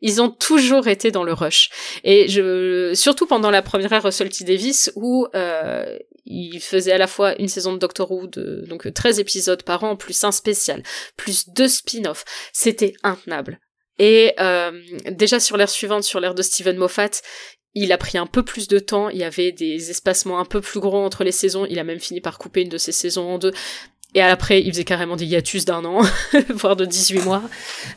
Ils ont toujours été dans le rush. Et je, surtout pendant la première ère Russell. Davis, où euh, il faisait à la fois une saison de Doctor Who, de, donc 13 épisodes par an, plus un spécial, plus deux spin-offs. C'était intenable. Et euh, déjà sur l'ère suivante, sur l'ère de Steven Moffat, il a pris un peu plus de temps, il y avait des espacements un peu plus gros entre les saisons, il a même fini par couper une de ses saisons en deux. Et après, il faisait carrément des hiatus d'un an, [LAUGHS] voire de 18 mois.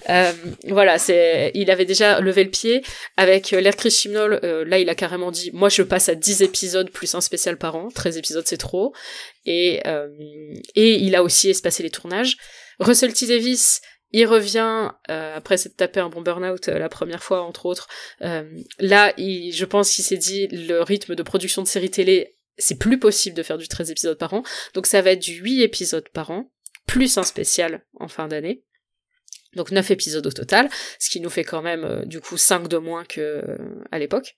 Euh, voilà, c'est, il avait déjà levé le pied. Avec euh, l'air Chris euh, là, il a carrément dit, moi, je passe à 10 épisodes plus un spécial par an. 13 épisodes, c'est trop. Et, euh, et il a aussi espacé les tournages. Russell T. Davis, il revient euh, après s'être tapé un bon burn-out euh, la première fois, entre autres. Euh, là, il, je pense qu'il s'est dit le rythme de production de séries télé, c'est plus possible de faire du 13 épisodes par an. Donc ça va être du 8 épisodes par an, plus un spécial en fin d'année. Donc 9 épisodes au total, ce qui nous fait quand même du coup 5 de moins que à l'époque.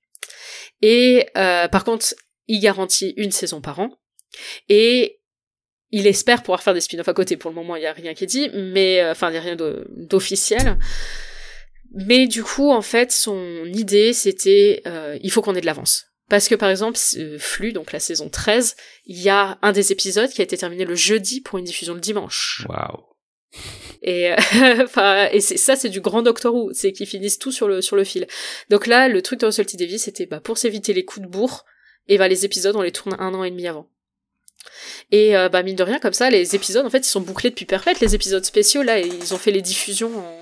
Et par contre, il garantit une saison par an. Et il espère pouvoir faire des spin-offs à côté. Pour le moment, il n'y a rien qui est dit, mais euh, enfin, il n'y a rien d'officiel. Mais du coup, en fait, son idée, c'était euh, il faut qu'on ait de l'avance. Parce que par exemple, Flux, donc la saison 13, il y a un des épisodes qui a été terminé le jeudi pour une diffusion le dimanche. Waouh. Et [LAUGHS] enfin, et ça c'est du grand Doctor Who, c'est qu'ils finissent tout sur le sur le fil. Donc là, le truc de Russell T Davis, c'était bah pour s'éviter les coups de bourre, et bah les épisodes on les tourne un an et demi avant. Et euh, bah mine de rien, comme ça, les épisodes, en fait, ils sont bouclés depuis perfect. Les épisodes spéciaux, là, ils ont fait les diffusions en,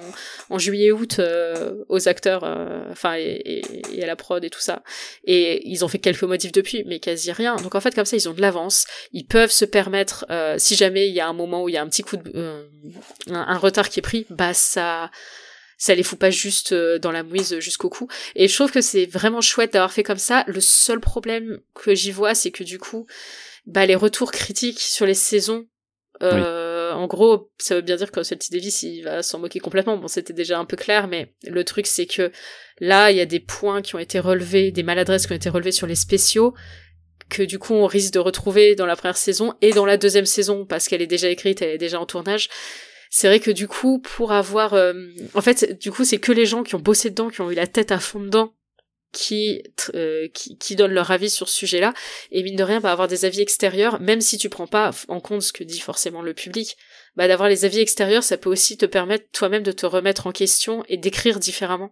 en juillet-août euh, aux acteurs, euh, enfin, et, et, à la prod et tout ça. Et ils ont fait quelques modifs depuis, mais quasi rien. Donc en fait, comme ça, ils ont de l'avance. Ils peuvent se permettre, si jamais il y a un moment où il y a un petit coup de, un, un, retard qui est pris, bah ça ça les fout pas juste dans la mouise jusqu'au cou. Et je trouve que c'est vraiment chouette d'avoir fait comme ça. Le seul problème que j'y vois, c'est que du coup, bah, les retours critiques sur les saisons. Euh, En gros, ça veut bien dire que Celtic Davis, il va s'en moquer complètement. Bon, c'était déjà un peu clair, mais le truc, c'est que là, il y a des points qui ont été relevés, des maladresses qui ont été relevées sur les spéciaux, que du coup, on risque de retrouver dans la première saison et dans la deuxième saison, parce qu'elle est déjà écrite, elle est déjà en tournage. C'est vrai que du coup, pour avoir... Euh, en fait, du coup, c'est que les gens qui ont bossé dedans, qui ont eu la tête à fond dedans, qui, euh, donnent leur avis sur ce sujet-là, et mine de rien, va avoir des avis extérieurs, même si tu prends pas en compte ce que dit forcément le public, bah d'avoir les avis extérieurs, ça peut aussi te permettre toi-même de te remettre en question et d'écrire différemment.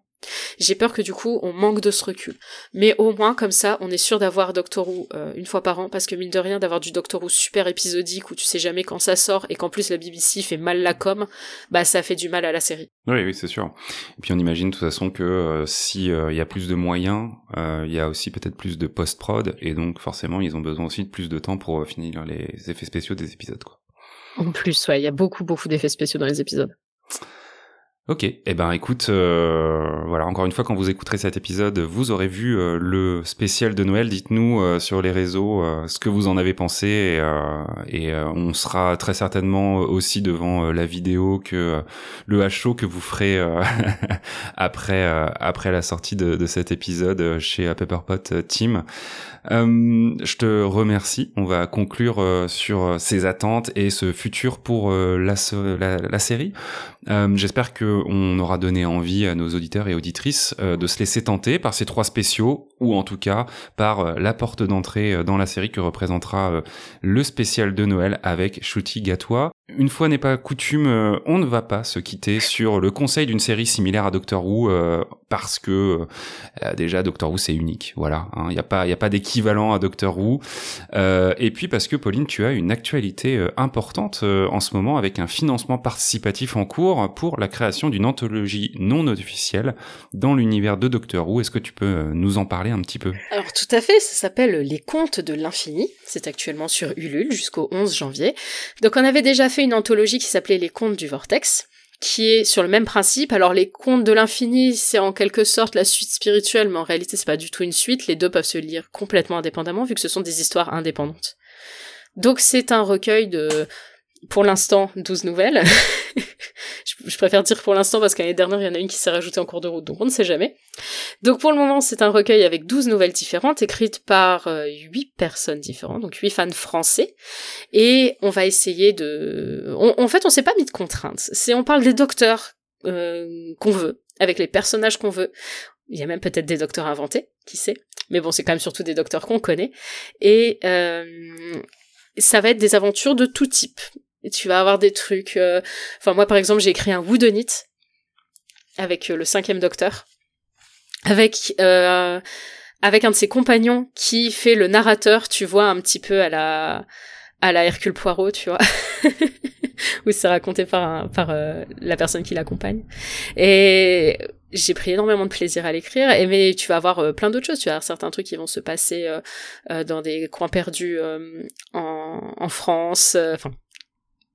J'ai peur que du coup on manque de ce recul. Mais au moins comme ça, on est sûr d'avoir Doctor Who euh, une fois par an, parce que mine de rien, d'avoir du Doctor Who super épisodique où tu sais jamais quand ça sort et qu'en plus la BBC fait mal la com, bah ça fait du mal à la série. Oui, oui, c'est sûr. Et puis on imagine de toute façon que euh, si euh, il y a plus de moyens, il y a aussi peut-être plus de post-prod et donc forcément ils ont besoin aussi de plus de temps pour finir les effets spéciaux des épisodes quoi. En plus, ouais, il y a beaucoup beaucoup d'effets spéciaux dans les épisodes. Ok, eh ben écoute, euh, voilà, encore une fois, quand vous écouterez cet épisode, vous aurez vu euh, le spécial de Noël. Dites-nous euh, sur les réseaux ce que vous en avez pensé et, et on sera très certainement aussi devant la vidéo que le HO que vous ferez [LAUGHS] après après la sortie de, de cet épisode chez Pepperpot Team. je te remercie. On va conclure sur ces attentes et ce futur pour la, la, la série. J'espère que on aura donné envie à nos auditeurs et auditrices euh, de se laisser tenter par ces trois spéciaux, ou en tout cas par euh, la porte d'entrée euh, dans la série que représentera le spécial de Noël avec Shooty Gatois. Une fois n'est pas coutume, on ne va pas se quitter sur le conseil d'une série similaire à Doctor Who parce que déjà Doctor Who c'est unique, voilà. Il hein. n'y a pas, il a pas d'équivalent à Doctor Who. et puis parce que Pauline, tu as une actualité importante en ce moment avec un financement participatif en cours pour la création d'une anthologie non officielle dans l'univers de Doctor Who. Est-ce que tu peux euh, nous en parler un petit peu? Alors tout à fait, ça s'appelle Les Contes de l'Infini. C'est actuellement sur Ulule jusqu'au 11 janvier. Donc on avait déjà une anthologie qui s'appelait Les Contes du Vortex qui est sur le même principe. Alors les contes de l'infini, c'est en quelque sorte la suite spirituelle, mais en réalité c'est pas du tout une suite. Les deux peuvent se lire complètement indépendamment vu que ce sont des histoires indépendantes. Donc c'est un recueil de, pour l'instant, 12 nouvelles. [LAUGHS] [LAUGHS] je préfère dire pour l'instant parce qu'année dernière, il y en a une qui s'est rajoutée en cours de route, donc on ne sait jamais. Donc pour le moment, c'est un recueil avec 12 nouvelles différentes, écrites par euh, 8 personnes différentes, donc 8 fans français. Et on va essayer de... en fait, on s'est pas mis de contraintes. On parle des docteurs euh, qu'on veut. avec les personnages qu'on veut. Il y a même peut-être des docteurs inventés, qui sait. Mais bon, c'est quand même surtout des docteurs qu'on connaît. Et euh, ça va être des aventures de tout type. Tu vas avoir des trucs... euh, Enfin, moi, par exemple, j'ai écrit un Woodenite avec euh, le cinquième docteur. Avec... Euh, avec un de ses compagnons qui fait le narrateur, tu vois, un petit peu à la à la Hercule Poirot, tu vois, [LAUGHS] où c'est raconté par un- par euh, la personne qui l'accompagne. Et j'ai pris énormément de plaisir à l'écrire. Et mais tu vas avoir plein d'autres choses. Tu vas avoir certains trucs qui vont se passer dans des coins perdus en, en France. Enfin.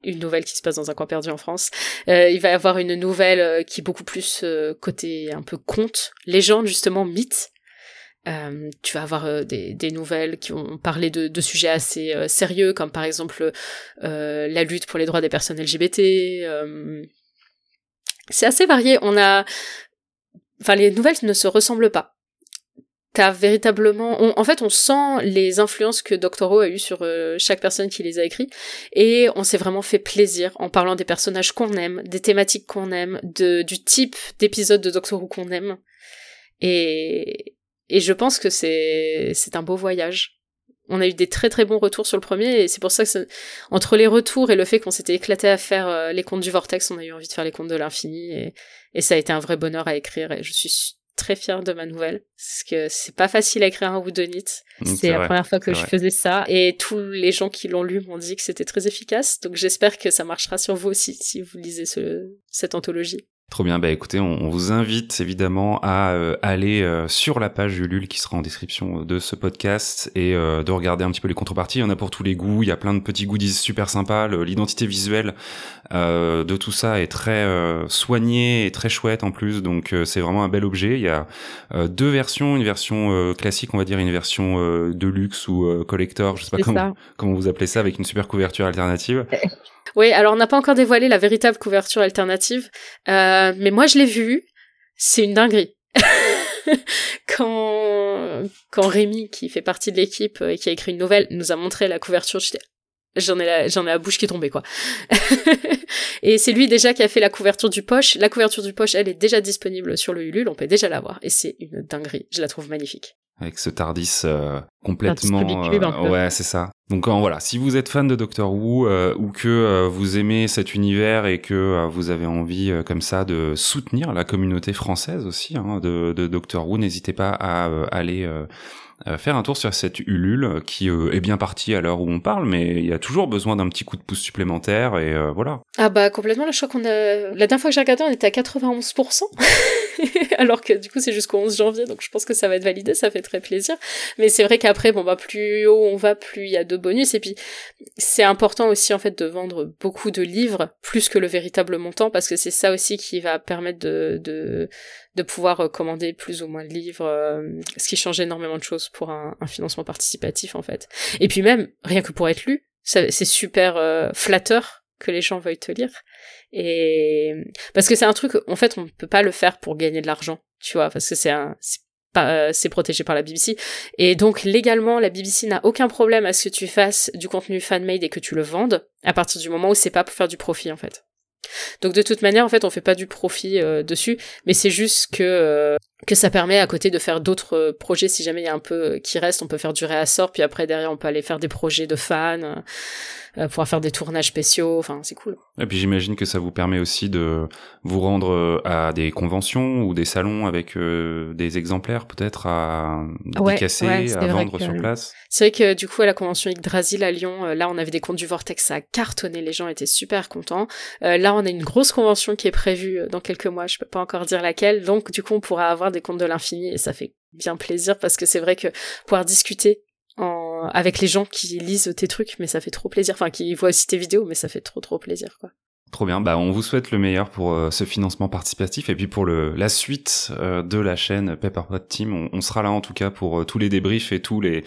Une nouvelle qui se passe dans un coin perdu en France. Euh, il va y avoir une nouvelle euh, qui est beaucoup plus euh, côté un peu conte, légende justement, mythe. Euh, tu vas avoir euh, des, des nouvelles qui vont parler de, de sujets assez euh, sérieux, comme par exemple la lutte pour les droits des personnes LGBT. C'est assez varié. On a, enfin, les nouvelles ne se ressemblent pas. T'as véritablement, on- en fait, on sent les influences que Doctor Who a eu sur euh, chaque personne qui les a écrits, et on s'est vraiment fait plaisir en parlant des personnages qu'on aime, des thématiques qu'on aime, de, du type d'épisode de Doctor Who qu'on aime. Et, et je pense que c'est, c'est un beau voyage. On a eu des très très bons retours sur le premier, et c'est pour ça que entre les retours et le fait qu'on s'était éclaté à faire euh, les contes du Vortex, on a eu envie de faire les contes de l'infini, et, et ça a été un vrai bonheur à écrire, et je suis très fière de ma nouvelle, parce que c'est pas facile à écrire un Woodenite. Mm, C'est c'est la vrai, première fois que je vrai. faisais ça, et tous les gens qui l'ont lu m'ont dit que c'était très efficace, donc j'espère que ça marchera sur vous aussi, si vous lisez ce, cette anthologie. Trop bien, bah écoutez, on, on vous invite évidemment à euh, aller euh, sur la page Ulule qui sera en description de ce podcast et euh, de regarder un petit peu les contreparties. Il y en a pour tous les goûts, il y a plein de petits goodies super sympas. L'identité visuelle euh, de tout ça est très euh, soignée et très chouette en plus, donc euh, c'est vraiment un bel objet. Il y a euh, deux versions, une version euh, classique, on va dire, une version euh, de luxe ou euh, collector, je sais pas comment, ça. comment vous appelez ça, avec une super couverture alternative. [LAUGHS] Oui, alors on n'a pas encore dévoilé la véritable couverture alternative, euh, mais moi je l'ai vue, c'est une dinguerie. [LAUGHS] quand, quand Rémi, qui fait partie de l'équipe euh, et qui a écrit une nouvelle, nous a montré la couverture, j'étais J'en ai, la, j'en ai la bouche qui est tombée, quoi. [LAUGHS] et c'est lui déjà qui a fait la couverture du poche. La couverture du poche, elle est déjà disponible sur le Ulule, on peut déjà la voir. Et c'est une dinguerie. Je la trouve magnifique. Avec ce Tardis euh, complètement Tardis Scooby-Cube, un peu. ouais c'est ça donc euh, voilà si vous êtes fan de Doctor Who euh, ou que euh, vous aimez cet univers et que euh, vous avez envie euh, comme ça de soutenir la communauté française aussi hein, de, de Doctor Who n'hésitez pas à euh, aller euh, faire un tour sur cette Ulule qui euh, est bien partie à l'heure où on parle mais il y a toujours besoin d'un petit coup de pouce supplémentaire et euh, voilà Ah bah complètement, là je crois qu'on a... La dernière fois que j'ai regardé, on était à 91%. [LAUGHS] Alors que du coup c'est jusqu'au 11 janvier, donc je pense que ça va être validé, ça fait très plaisir. Mais c'est vrai qu'après, bon bah plus haut on va, plus il y a de bonus. Et puis c'est important aussi en fait de vendre beaucoup de livres, plus que le véritable montant, parce que c'est ça aussi qui va permettre de, de, de pouvoir euh, commander plus ou moins de livres, euh, ce qui change énormément de choses pour un, financement participatif en fait. Et puis même, rien que pour être lu, c'est super euh, flatteur que les gens veuillent te lire. Et parce que c'est un truc, en fait, on ne peut pas le faire pour gagner de l'argent, tu vois, parce que c'est un, c'est protégé par la BBC. Et donc légalement, la BBC n'a aucun problème à ce que tu fasses du contenu fan-made et que tu le vendes, à partir du moment où c'est pas pour faire du profit, en fait. Donc de toute manière, en fait, on fait pas du profit euh, dessus, mais c'est juste que euh, que ça permet à côté de faire d'autres euh, projets si jamais il y a un peu euh, qui reste, on peut faire du réassort, puis après derrière on peut aller faire des projets de fans, euh, euh, pouvoir faire des tournages spéciaux, enfin c'est cool. Et puis j'imagine que ça vous permet aussi de vous rendre à des conventions ou des salons avec euh, des exemplaires peut-être à Ouais, dédicacer, ouais, c'est à vendre que- sur place. C'est vrai que du coup à la convention Yggdrasil à Lyon, là on avait des comptes du Vortex, ça a cartonné, les gens étaient super contents. Euh, là on a une grosse convention qui est prévue dans quelques mois, je peux pas encore dire laquelle, donc du coup on pourra avoir des comptes de l'infini et ça fait bien plaisir parce que c'est vrai que pouvoir discuter avec les gens qui lisent tes trucs, mais ça fait trop plaisir, enfin qui voient aussi tes vidéos, mais ça fait trop trop plaisir quoi. Trop bien, bah on vous souhaite le meilleur pour euh, ce financement participatif et puis pour le la suite euh, de la chaîne Pepperpot Team, on, on sera là en tout cas pour euh, tous les débriefs et tous les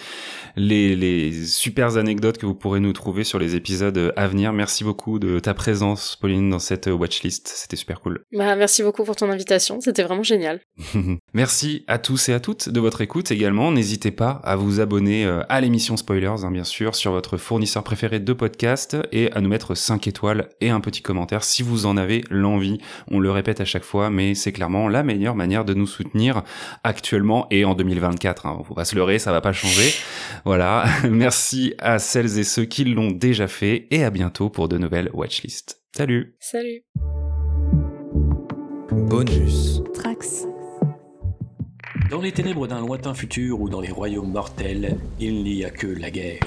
les les super anecdotes que vous pourrez nous trouver sur les épisodes à venir. Merci beaucoup de ta présence Pauline dans cette watchlist, c'était super cool. Bah, merci beaucoup pour ton invitation, c'était vraiment génial. [LAUGHS] Merci à tous et à toutes de votre écoute également. N'hésitez pas à vous abonner à l'émission Spoilers, hein, bien sûr, sur votre fournisseur préféré de podcast et à nous mettre 5 étoiles et un petit commentaire commentaires si vous en avez l'envie. On le répète à chaque fois, mais c'est clairement la meilleure manière de nous soutenir actuellement et en 2024. Hein. Faut pas se leurrer, ça va pas changer. Voilà. [LAUGHS] Merci à celles et ceux qui l'ont déjà fait et à bientôt pour de nouvelles watchlists. Salut. Salut. Bonus. Trax. Dans les ténèbres d'un lointain futur ou dans les royaumes mortels, il n'y a que la guerre.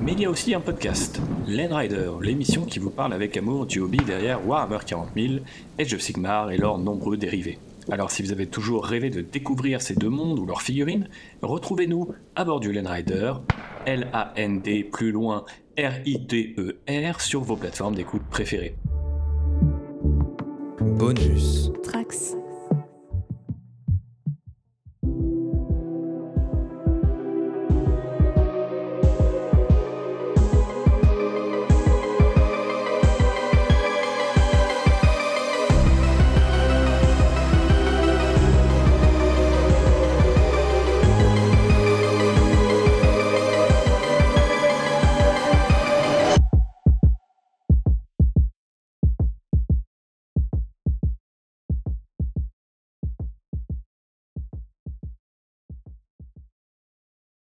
Mais il y a aussi un podcast, Land Rider, l'émission qui vous parle avec amour du hobby derrière Warhammer 40 000, Age of Sigmar et leurs nombreux dérivés. Alors si vous avez toujours rêvé de découvrir ces deux mondes ou leurs figurines, retrouvez-nous à bord du Land Rider, L-A-N-D plus loin R-I-D-E-R sur vos plateformes d'écoute préférées. Bonus. Trax.